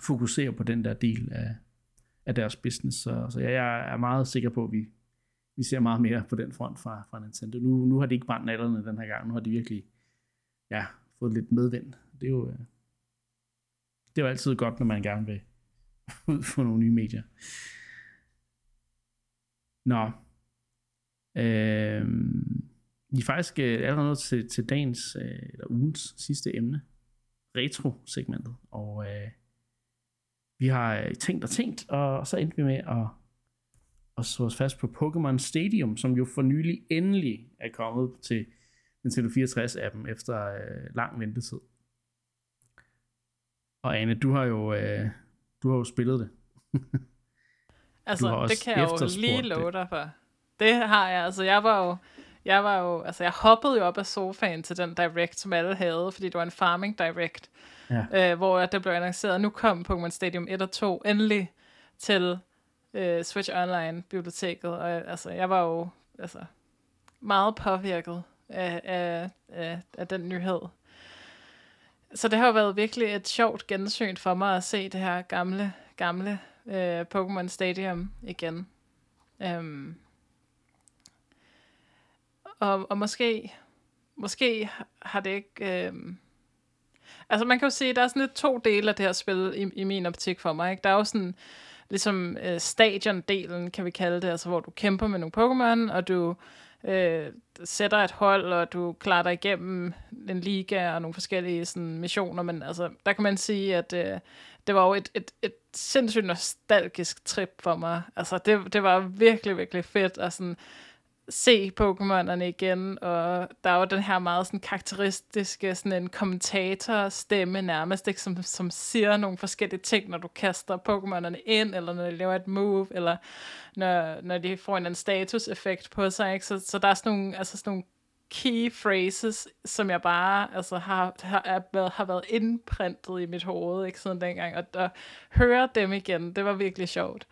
fokuserer på den der del af, af deres business. Så, så jeg er meget sikker på, at vi, vi ser meget mere på den front fra, fra Nintendo. Nu, nu har de ikke brændt nallerne den her gang. Nu har de virkelig ja, fået lidt medvind. Det er jo, øh, det er jo altid godt, når man gerne vil ud for nogle nye medier. Nå. Øh, vi er faktisk øh, allerede nået til, til dagens, øh, eller ugens sidste emne. Retro-segmentet. Og øh, vi har øh, tænkt og tænkt, og så endte vi med at, at slå os fast på Pokémon Stadium, som jo for nylig endelig er kommet til Nintendo 64-appen efter øh, lang ventetid. Og Anne, du har jo, øh, du har jo spillet det. altså, det kan jeg jo lige love dig for. Det har jeg. Altså, jeg var jo, jeg var jo, altså jeg hoppede jo op af sofaen til den Direct, som alle havde, fordi det var en Farming Direct, ja. øh, hvor det blev annonceret, nu kom Pokémon Stadium 1 og 2 endelig til øh, Switch Online biblioteket, og altså jeg var jo altså, meget påvirket af, af, af, af den nyhed. Så det har jo været virkelig et sjovt gensyn for mig at se det her gamle, gamle øh, Pokémon Stadium igen. Um, og, og måske, måske har det ikke... Øh, altså man kan jo se, der er sådan lidt to dele af det her spil i, i min optik for mig. Ikke? Der er jo sådan ligesom øh, stadion-delen, kan vi kalde det, altså hvor du kæmper med nogle Pokémon, og du øh, sætter et hold, og du klarer dig igennem en liga og nogle forskellige sådan, missioner, men altså, der kan man sige, at øh, det var jo et, et, et sindssygt nostalgisk trip for mig. Altså, det, det var virkelig, virkelig fedt, og sådan, se Pokémonerne igen, og der er jo den her meget sådan karakteristiske sådan en kommentatorstemme nærmest, ikke, som, som siger nogle forskellige ting, når du kaster Pokémonerne ind, eller når de laver et move, eller når, når de får en, en status-effekt på sig. Ikke? Så, så der er sådan nogle, altså sådan nogle key phrases, som jeg bare altså, har, har, er, har været indprintet i mit hoved ikke, siden dengang, og at høre dem igen, det var virkelig sjovt.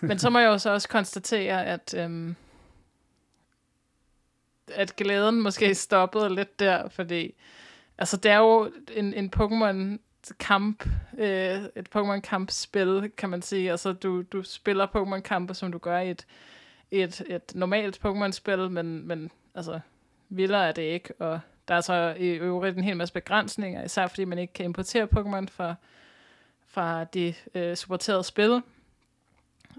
Men så må jeg jo så også konstatere, at øhm, at glæden måske stoppede lidt der, fordi altså det er jo en, en Pokémon kamp, øh, et Pokémon kamp spil, kan man sige. Altså du, du spiller Pokémon kampe, som du gør i et, et, et normalt Pokémon spil, men, men altså vildere er det ikke, og der er så i øvrigt en hel masse begrænsninger, især fordi man ikke kan importere Pokémon fra, fra de øh, supporterede spil.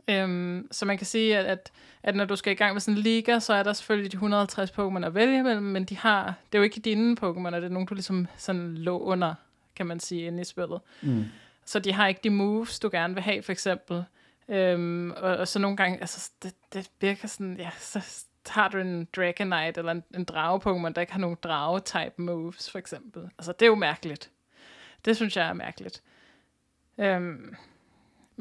Øhm, så man kan sige, at, at, at når du skal i gang med sådan en liga, så er der selvfølgelig de 150 Pokémon at vælge imellem, men de har, det er jo ikke dine Pokémon, det er nogen, du ligesom sådan lå under, kan man sige, inde i spillet. Mm. så de har ikke de moves, du gerne vil have, for eksempel. Øhm, og, og så nogle gange, altså, det, det virker sådan, ja, så har du en Dragonite eller en, en drage-Pokémon, der ikke har nogen drage-type moves, for eksempel. Altså, det er jo mærkeligt. Det synes jeg er mærkeligt. Øhm,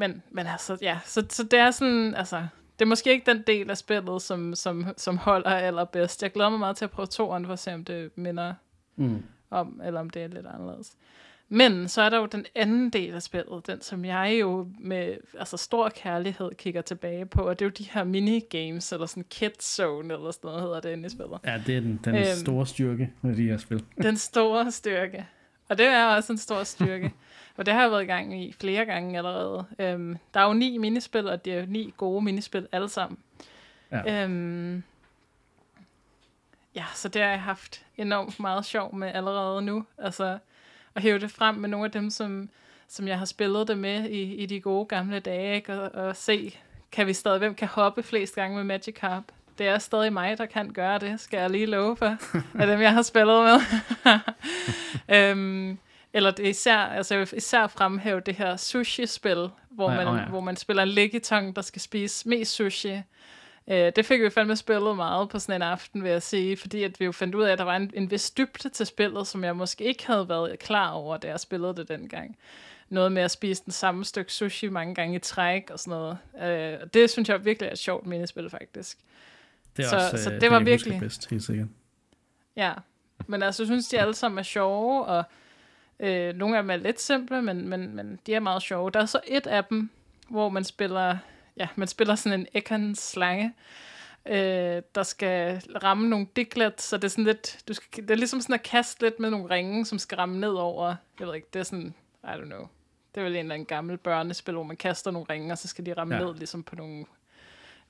men, men altså, ja, så, så det er sådan, altså, det er måske ikke den del af spillet, som, som, som holder allerbedst. Jeg glæder mig meget til at prøve toeren, for at se, om det minder Mm. om, eller om det er lidt anderledes. Men så er der jo den anden del af spillet, den som jeg jo med altså stor kærlighed kigger tilbage på, og det er jo de her minigames, eller sådan Kid Zone, eller sådan noget hedder det inde i spillet. Ja, det er den, den Øhm. store styrke med de her spil. Den store styrke. Og det er også en stor styrke. og det har jeg været i gang i flere gange allerede. Øhm, der er jo ni minispil, og det er jo ni gode minispil alle sammen. Ja. Øhm, ja, så det har jeg haft enormt meget sjov med allerede nu. Altså at hæve det frem med nogle af dem, som, som jeg har spillet det med i, i de gode gamle dage, ikke? Og, og se, kan vi stadig, hvem kan hoppe flest gange med Magikarp? Det er stadig mig, der kan gøre det, skal jeg lige love for, af dem, jeg har spillet med. øhm, eller det er især, altså jeg vil især fremhæve det her sushi-spil, hvor, Ja, man, åh ja. hvor man spiller en liggetong, der skal spise mest sushi. Øh, det fik vi fandme spillet meget på sådan en aften, vil jeg sige, fordi at vi jo fandt ud af, at der var en, en vis dybde til spillet, som jeg måske ikke havde været klar over, da jeg spillede det dengang. Noget med at spise den samme stykke sushi mange gange i træk og sådan noget. Øh, og det synes jeg virkelig er et sjovt minispil, faktisk. Det er Så- også så øh, det var jeg husker virkelig- bedst, helt sikkert. Ja, men altså, jeg synes, de alle sammen er sjove, og øh, nogle af dem er lidt simple, men, men, men de er meget sjove. Der er så et af dem, hvor man spiller, ja, man spiller sådan en Ekans slange, øh, der skal ramme nogle diglets, så det er sådan lidt, du skal, det er ligesom sådan at kaste lidt med nogle ringe, som skal ramme ned over, jeg ved ikke, det er sådan, I don't know, det er vel en eller anden gammel børnespil, hvor man kaster nogle ringe, og så skal de ramme Ja. ned ligesom på nogle,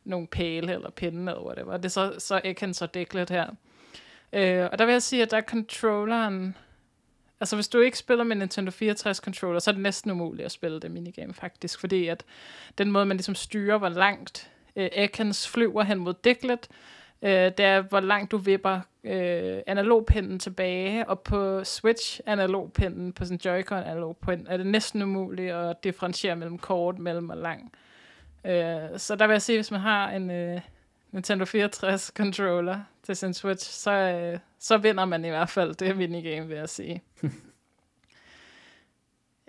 nogle pæle eller pinde eller whatever. Det er så, så Ekans og diglet her. Øh, og der vil jeg sige, at der er controlleren... Altså, hvis du ikke spiller med Nintendo 64-controller, så er det næsten umuligt at spille det minigame, faktisk. Fordi at den måde, man ligesom styrer, hvor langt øh, Ekans flyver hen mod Diglett, øh, det er, hvor langt du vipper øh, analogpinden tilbage, og på Switch analogpinden, på sådan Joy-Con analogpind, er det næsten umuligt at differentiere mellem kort, mellem og lang. Øh, så der vil jeg sige, hvis man har en øh, Nintendo 64 controller til sin Switch, så, øh, så vinder man i hvert fald det minigame, vil jeg sige.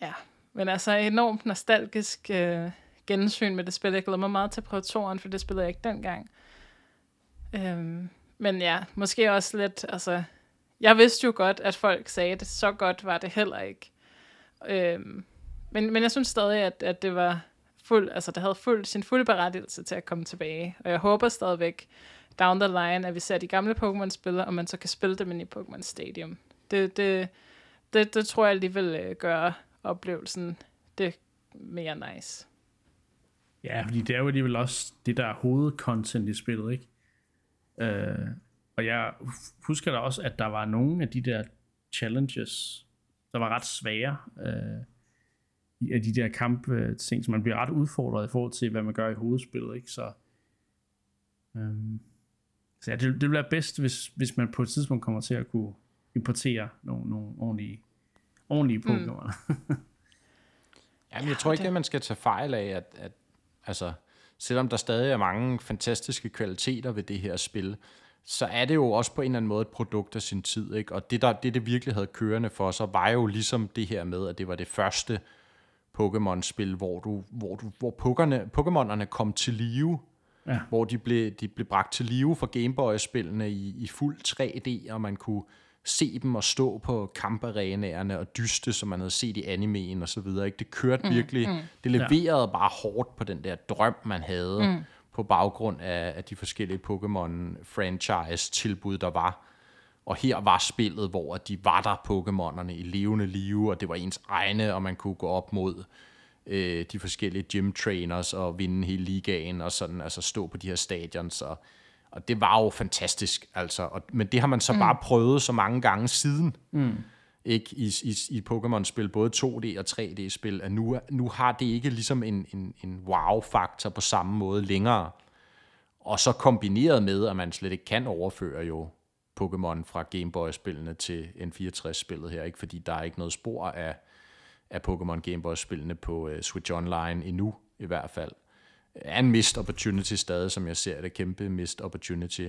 ja, men altså enormt nostalgisk øh, gensyn med det spil. Jeg glæder mig meget til at prøve toren, for det spillede jeg ikke dengang. Øhm, men ja, måske også lidt, altså, jeg vidste jo godt, at folk sagde det, så godt var det heller ikke. Øhm, men, men jeg synes stadig, at, at det var fuld, altså det havde fuld, sin fulde berettigelse til at komme tilbage. Og jeg håber stadigvæk, down the line, at vi ser de gamle Pokémon-spillere, og man så kan spille dem ind i Pokémon Stadium. Det, det, det, det tror jeg alligevel øh, gør oplevelsen det mere nice. Ja, fordi det er jo alligevel også det, der er hovedcontent i spillet, ikke? Øh, og jeg husker da også, at der var nogle af de der challenges, der var ret svære. Øh, i- af de der kamp øh, ting, så man bliver ret udfordret i forhold til, hvad man gør i hovedspillet, ikke? Så, øhm, så ja, det, det vil være bedst, hvis, hvis man på et tidspunkt kommer til at kunne importere nogle, nogle ordentlige, ordentlige Pokémon. Mm. Jamen, jeg tror ikke, det- at man skal tage fejl af, at, at altså, selvom der stadig er mange fantastiske kvaliteter ved det her spil, så er det jo også på en eller anden måde et produkt af sin tid, ikke? Og det, der, det, det virkelig havde kørende for sig, var jo ligesom det her med, at det var det første Pokémon-spil, hvor, du, hvor, du, hvor Pokémonerne, Pokémonerne kom til live, Ja. hvor de blev, de blev bragt til live for Gameboy-spillene i, i fuld 3D, og man kunne se dem og stå på kamparenaerne og dyste, som man havde set i animeen og så videre. Ikke? Det kørte mm, virkelig, mm. det leverede ja. bare hårdt på den der drøm, man havde mm. på baggrund af, af de forskellige Pokémon-franchise-tilbud, der var. Og her var spillet, hvor de var der Pokémonerne i levende live, og det var ens egne, og man kunne gå op mod øh, de forskellige gym trainers og vinde hele ligaen og sådan, altså stå på de her stadions. Og, og det var jo fantastisk, altså. Og, men det har man så mm. bare prøvet så mange gange siden. Mm. Ikke i, i, i Pokémon-spil, både 2D og 3D-spil, at nu, nu har det ikke ligesom en, en, en wow-faktor på samme måde længere. Og så kombineret med, at man slet ikke kan overføre jo Pokémon fra Game Boy-spillene til N64-spillet her, ikke? fordi der er ikke noget spor af, af Pokémon Game Boy-spillene på øh, Switch Online endnu, i hvert fald. Er en missed opportunity stadig, som jeg ser det, kæmpe missed opportunity.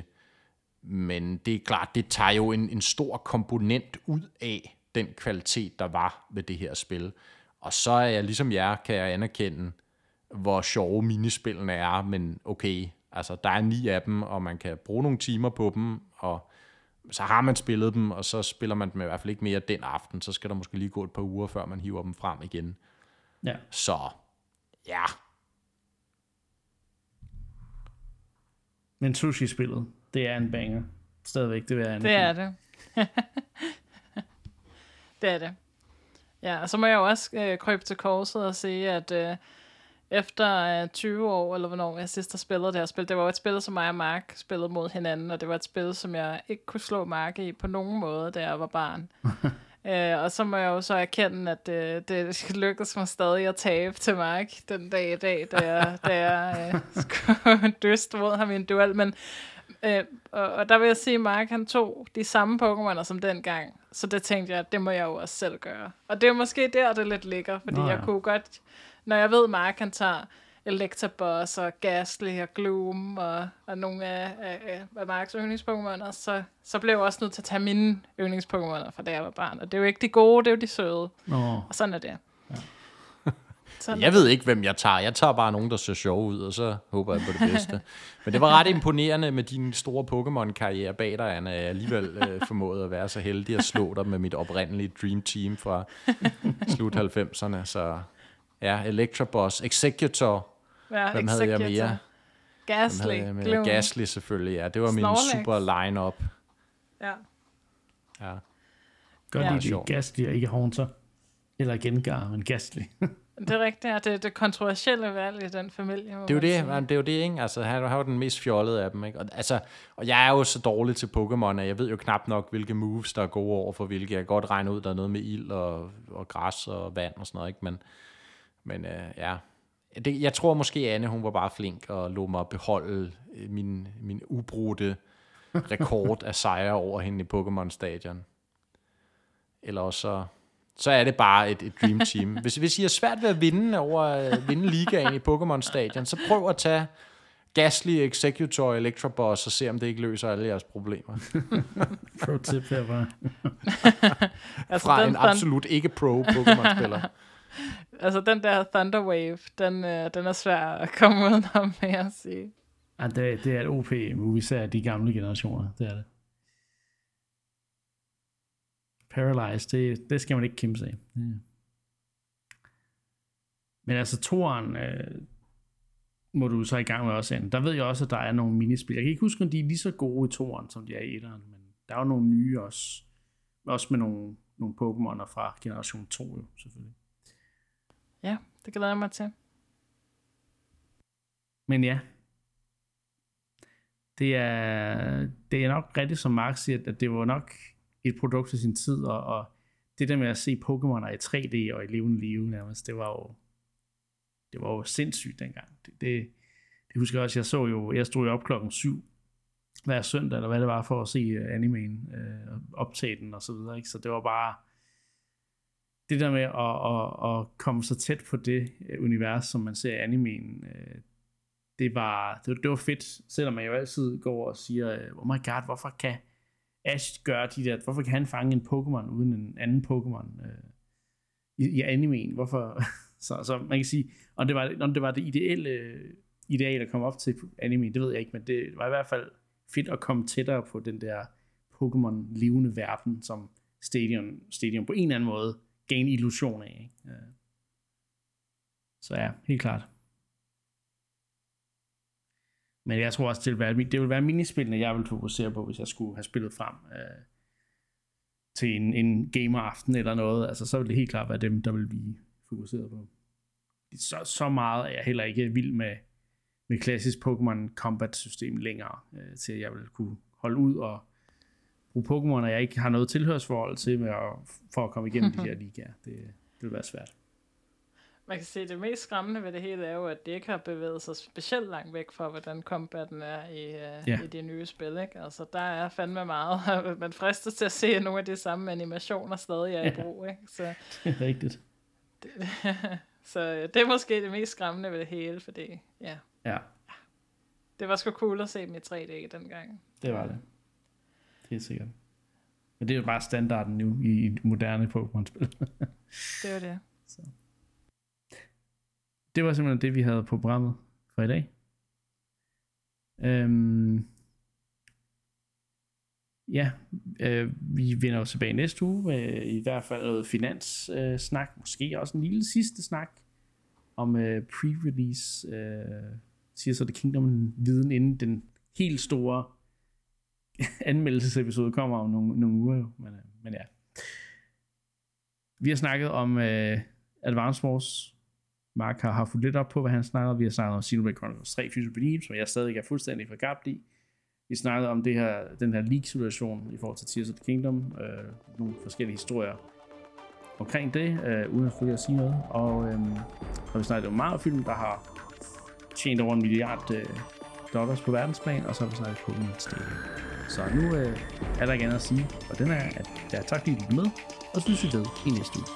Men det er klart, det tager jo en, en stor komponent ud af den kvalitet, der var ved det her spil. Og så er jeg ligesom jer, kan jeg anerkende, hvor sjove minispillene er, men okay, altså der er ni af dem, og man kan bruge nogle timer på dem, og så har man spillet dem, og så spiller man dem i hvert fald ikke mere den aften, så skal der måske lige gå et par uger, før man hiver dem frem igen. Ja. Så, ja. Men sushi-spillet, det er en banger. Stadigvæk, det vil jeg Det er det. det er det. Ja, og så må jeg jo også øh, krybe til korset og sige, at øh, efter øh, 20 år, eller hvornår jeg sidst har spillet det her spil, det var jo et spil, som mig og Mark spillede mod hinanden, og det var et spil, som jeg ikke kunne slå Mark i på nogen måde, da jeg var barn. øh, og så må jeg jo så erkende, at øh, det lykkedes mig stadig at tabe til Mark den dag i dag, da jeg, da jeg øh, skulle dyste mod ham i en duel, men Øh, og, og der vil jeg sige, at Mark han tog de samme Pokémoner som dengang. Så det tænkte jeg, at det må jeg jo også selv gøre. Og det er måske der, det lidt ligger. Fordi Nå, ja. jeg kunne godt... Når jeg ved, at Mark han tager Electabuzz og Gastly og Gloom og, og nogle af, af, af Marks yndlingspokémoner, så, så blev jeg også nødt til at tage mine yndlingspokémoner fra da jeg var barn. Og det er jo ikke de gode, det er jo de søde. Nå, Og sådan er det. Sådan Jeg ved ikke, hvem jeg tager. Jeg tager bare nogen, der ser sjove ud, og så håber jeg på det bedste. Men det var ret imponerende med din store Pokémon-karriere bag dig, Anna. Jeg alligevel øh, formåede at være så heldig at slå dig med mit oprindelige Dream Team fra slut 90'erne. Så ja, Electrobus, Executor, ja, hvem havde jeg Executor. mere? Gasly, havde jeg mere? Gloom. Gasly selvfølgelig, ja. Det var min Snorlax. super line-up. Ja. Ja. godt Ja. ja. lide det. Gastly og ikke Haunter. Eller Gengar, men Gastly. Det er rigtigt, at det er det kontroversielle valg i den familie. Det er jo det, man, det er jo det, ikke? Altså, han har jo den mest fjollede af dem, ikke? Og, altså, og jeg er jo så dårlig til Pokémon, at jeg ved jo knap nok, hvilke moves, der er gode over for hvilke. Jeg kan godt regne ud, der er noget med ild og, og græs og vand og sådan noget, ikke? Men, men øh, ja, det, jeg tror måske, Anne, hun var bare flink og lå mig beholde øh, min, min ubrudte rekord af sejre over hende i Pokémon-stadion. Eller også så, så er det bare et, et dream team. Hvis, hvis I har svært ved at vinde over øh, vinde ligaen i Pokémon-stadion, så prøv at tage Gastly, Executor og Electrobus og se, om det ikke løser alle jeres problemer. Pro tip her bare. altså, Fra den, en absolut ikke pro Pokémon-spiller altså den der Thunder Wave, den, øh, den er svær at komme udenom, med at sige. Ja, det, det er et OP-move, især de gamle generationer. Det er det. Paralyzed, det, det skal man ikke kimse af. Ja. Men altså, toren øh, må du så i gang med også, ind. Der ved jeg også, at der er nogle minispil. Jeg kan ikke huske, om de er lige så gode i toren, som de er i etteren, men der er jo nogle nye også. Også med nogle, nogle Pokémoner fra generation 2, jo, selvfølgelig. Ja, det glæder jeg mig til. Men ja, det er, det er nok rigtigt, som Mark siger, at det var nok et produkt til sin tid, og, og det der med at se Pokémoner i 3D og i levende live nærmest, det var jo, det var jo sindssygt dengang. Det, det, det husker jeg også, jeg så jo, jeg stod jo op klokken syv hver søndag, eller hvad det var, for at se animen, øh, optage den og så videre, ikke? Så det var bare, det der med at, at, at komme så tæt på det øh, univers, som man ser i animen, øh, det var, det, var, det var fedt, selvom man jo altid går og siger, øh, oh my god, hvorfor kan Ash gøre de der, hvorfor kan han fange en Pokémon uden en anden Pokémon øh, i, i animen, hvorfor, så, så man kan sige, om det var, om det, var det ideelle ideal at komme op til anime, det ved jeg ikke, men det var i hvert fald fedt at komme tættere på den der Pokémon levende verden, som Stadion, Stadion på en eller anden måde gain illusion af. Ikke? Øh. Så ja, helt klart. Men jeg tror også, det vil være, det vil være minispillene, jeg vil fokusere på, hvis jeg skulle have spillet frem øh, til en, en gameraften eller noget. Altså, så vil det helt klart være dem, der vil blive fokuseret på. Så, så meget er jeg heller ikke vild med, med klassisk Pokémon Combat system længere, øh, til at jeg vil kunne holde ud og bruge Pokémon, og jeg ikke har noget tilhørsforhold til, med at, for at komme igennem de her ligaer. Det, det vil være svært. Man kan sige, at det mest skræmmende ved det hele er jo, at det ikke har bevæget sig specielt langt væk fra, hvordan combaten er i, uh, Ja. ja. i de nye spil. Ikke? Altså, der er fandme meget. Man fristes til at se nogle af de samme animationer stadig er i brug. Ikke? Så Det er rigtigt. det, så øh, det er måske det mest skræmmende ved det hele, fordi ja, Ja, det var sgu cool at se dem i 3D dengang. det var det. Helt sikkert. Men det er jo bare standarden nu i moderne Pokémon-spil. Det var det. det var simpelthen det, vi havde på programmet for i dag. Øhm, ja, øh, vi vender jo tilbage næste uge med i hvert fald noget finanssnak, øh, snak. måske også en lille sidste snak om øh, pre-release øh, Tears of the Kingdom viden inden den helt store anmeldelsesepisode kommer om nogle, nogle uger jo. Men, øh, men ja. Vi har snakket om øh, Advance Wars Mark har, har fulgt lidt op på, hvad han snakkede om. Vi har snakket om Xenoblade Chronicles 3 Future Believe, som jeg stadig er fuldstændig forgabt i. Vi snakkede om det her, den her leak-situation i forhold til Tears of the Kingdom. Øh, nogle forskellige historier omkring det, øh, uden at følge at sige noget. Og, øh, og vi snakkede om Mario-film, der har tjent over en milliard øh, dollars på verdensplan, og så har vi snakket på Pokémon Stadium. Så nu øh, er der ikke andet at sige, og den er, at jeg er tak fordi I med, og så synes vi ved i næste uge.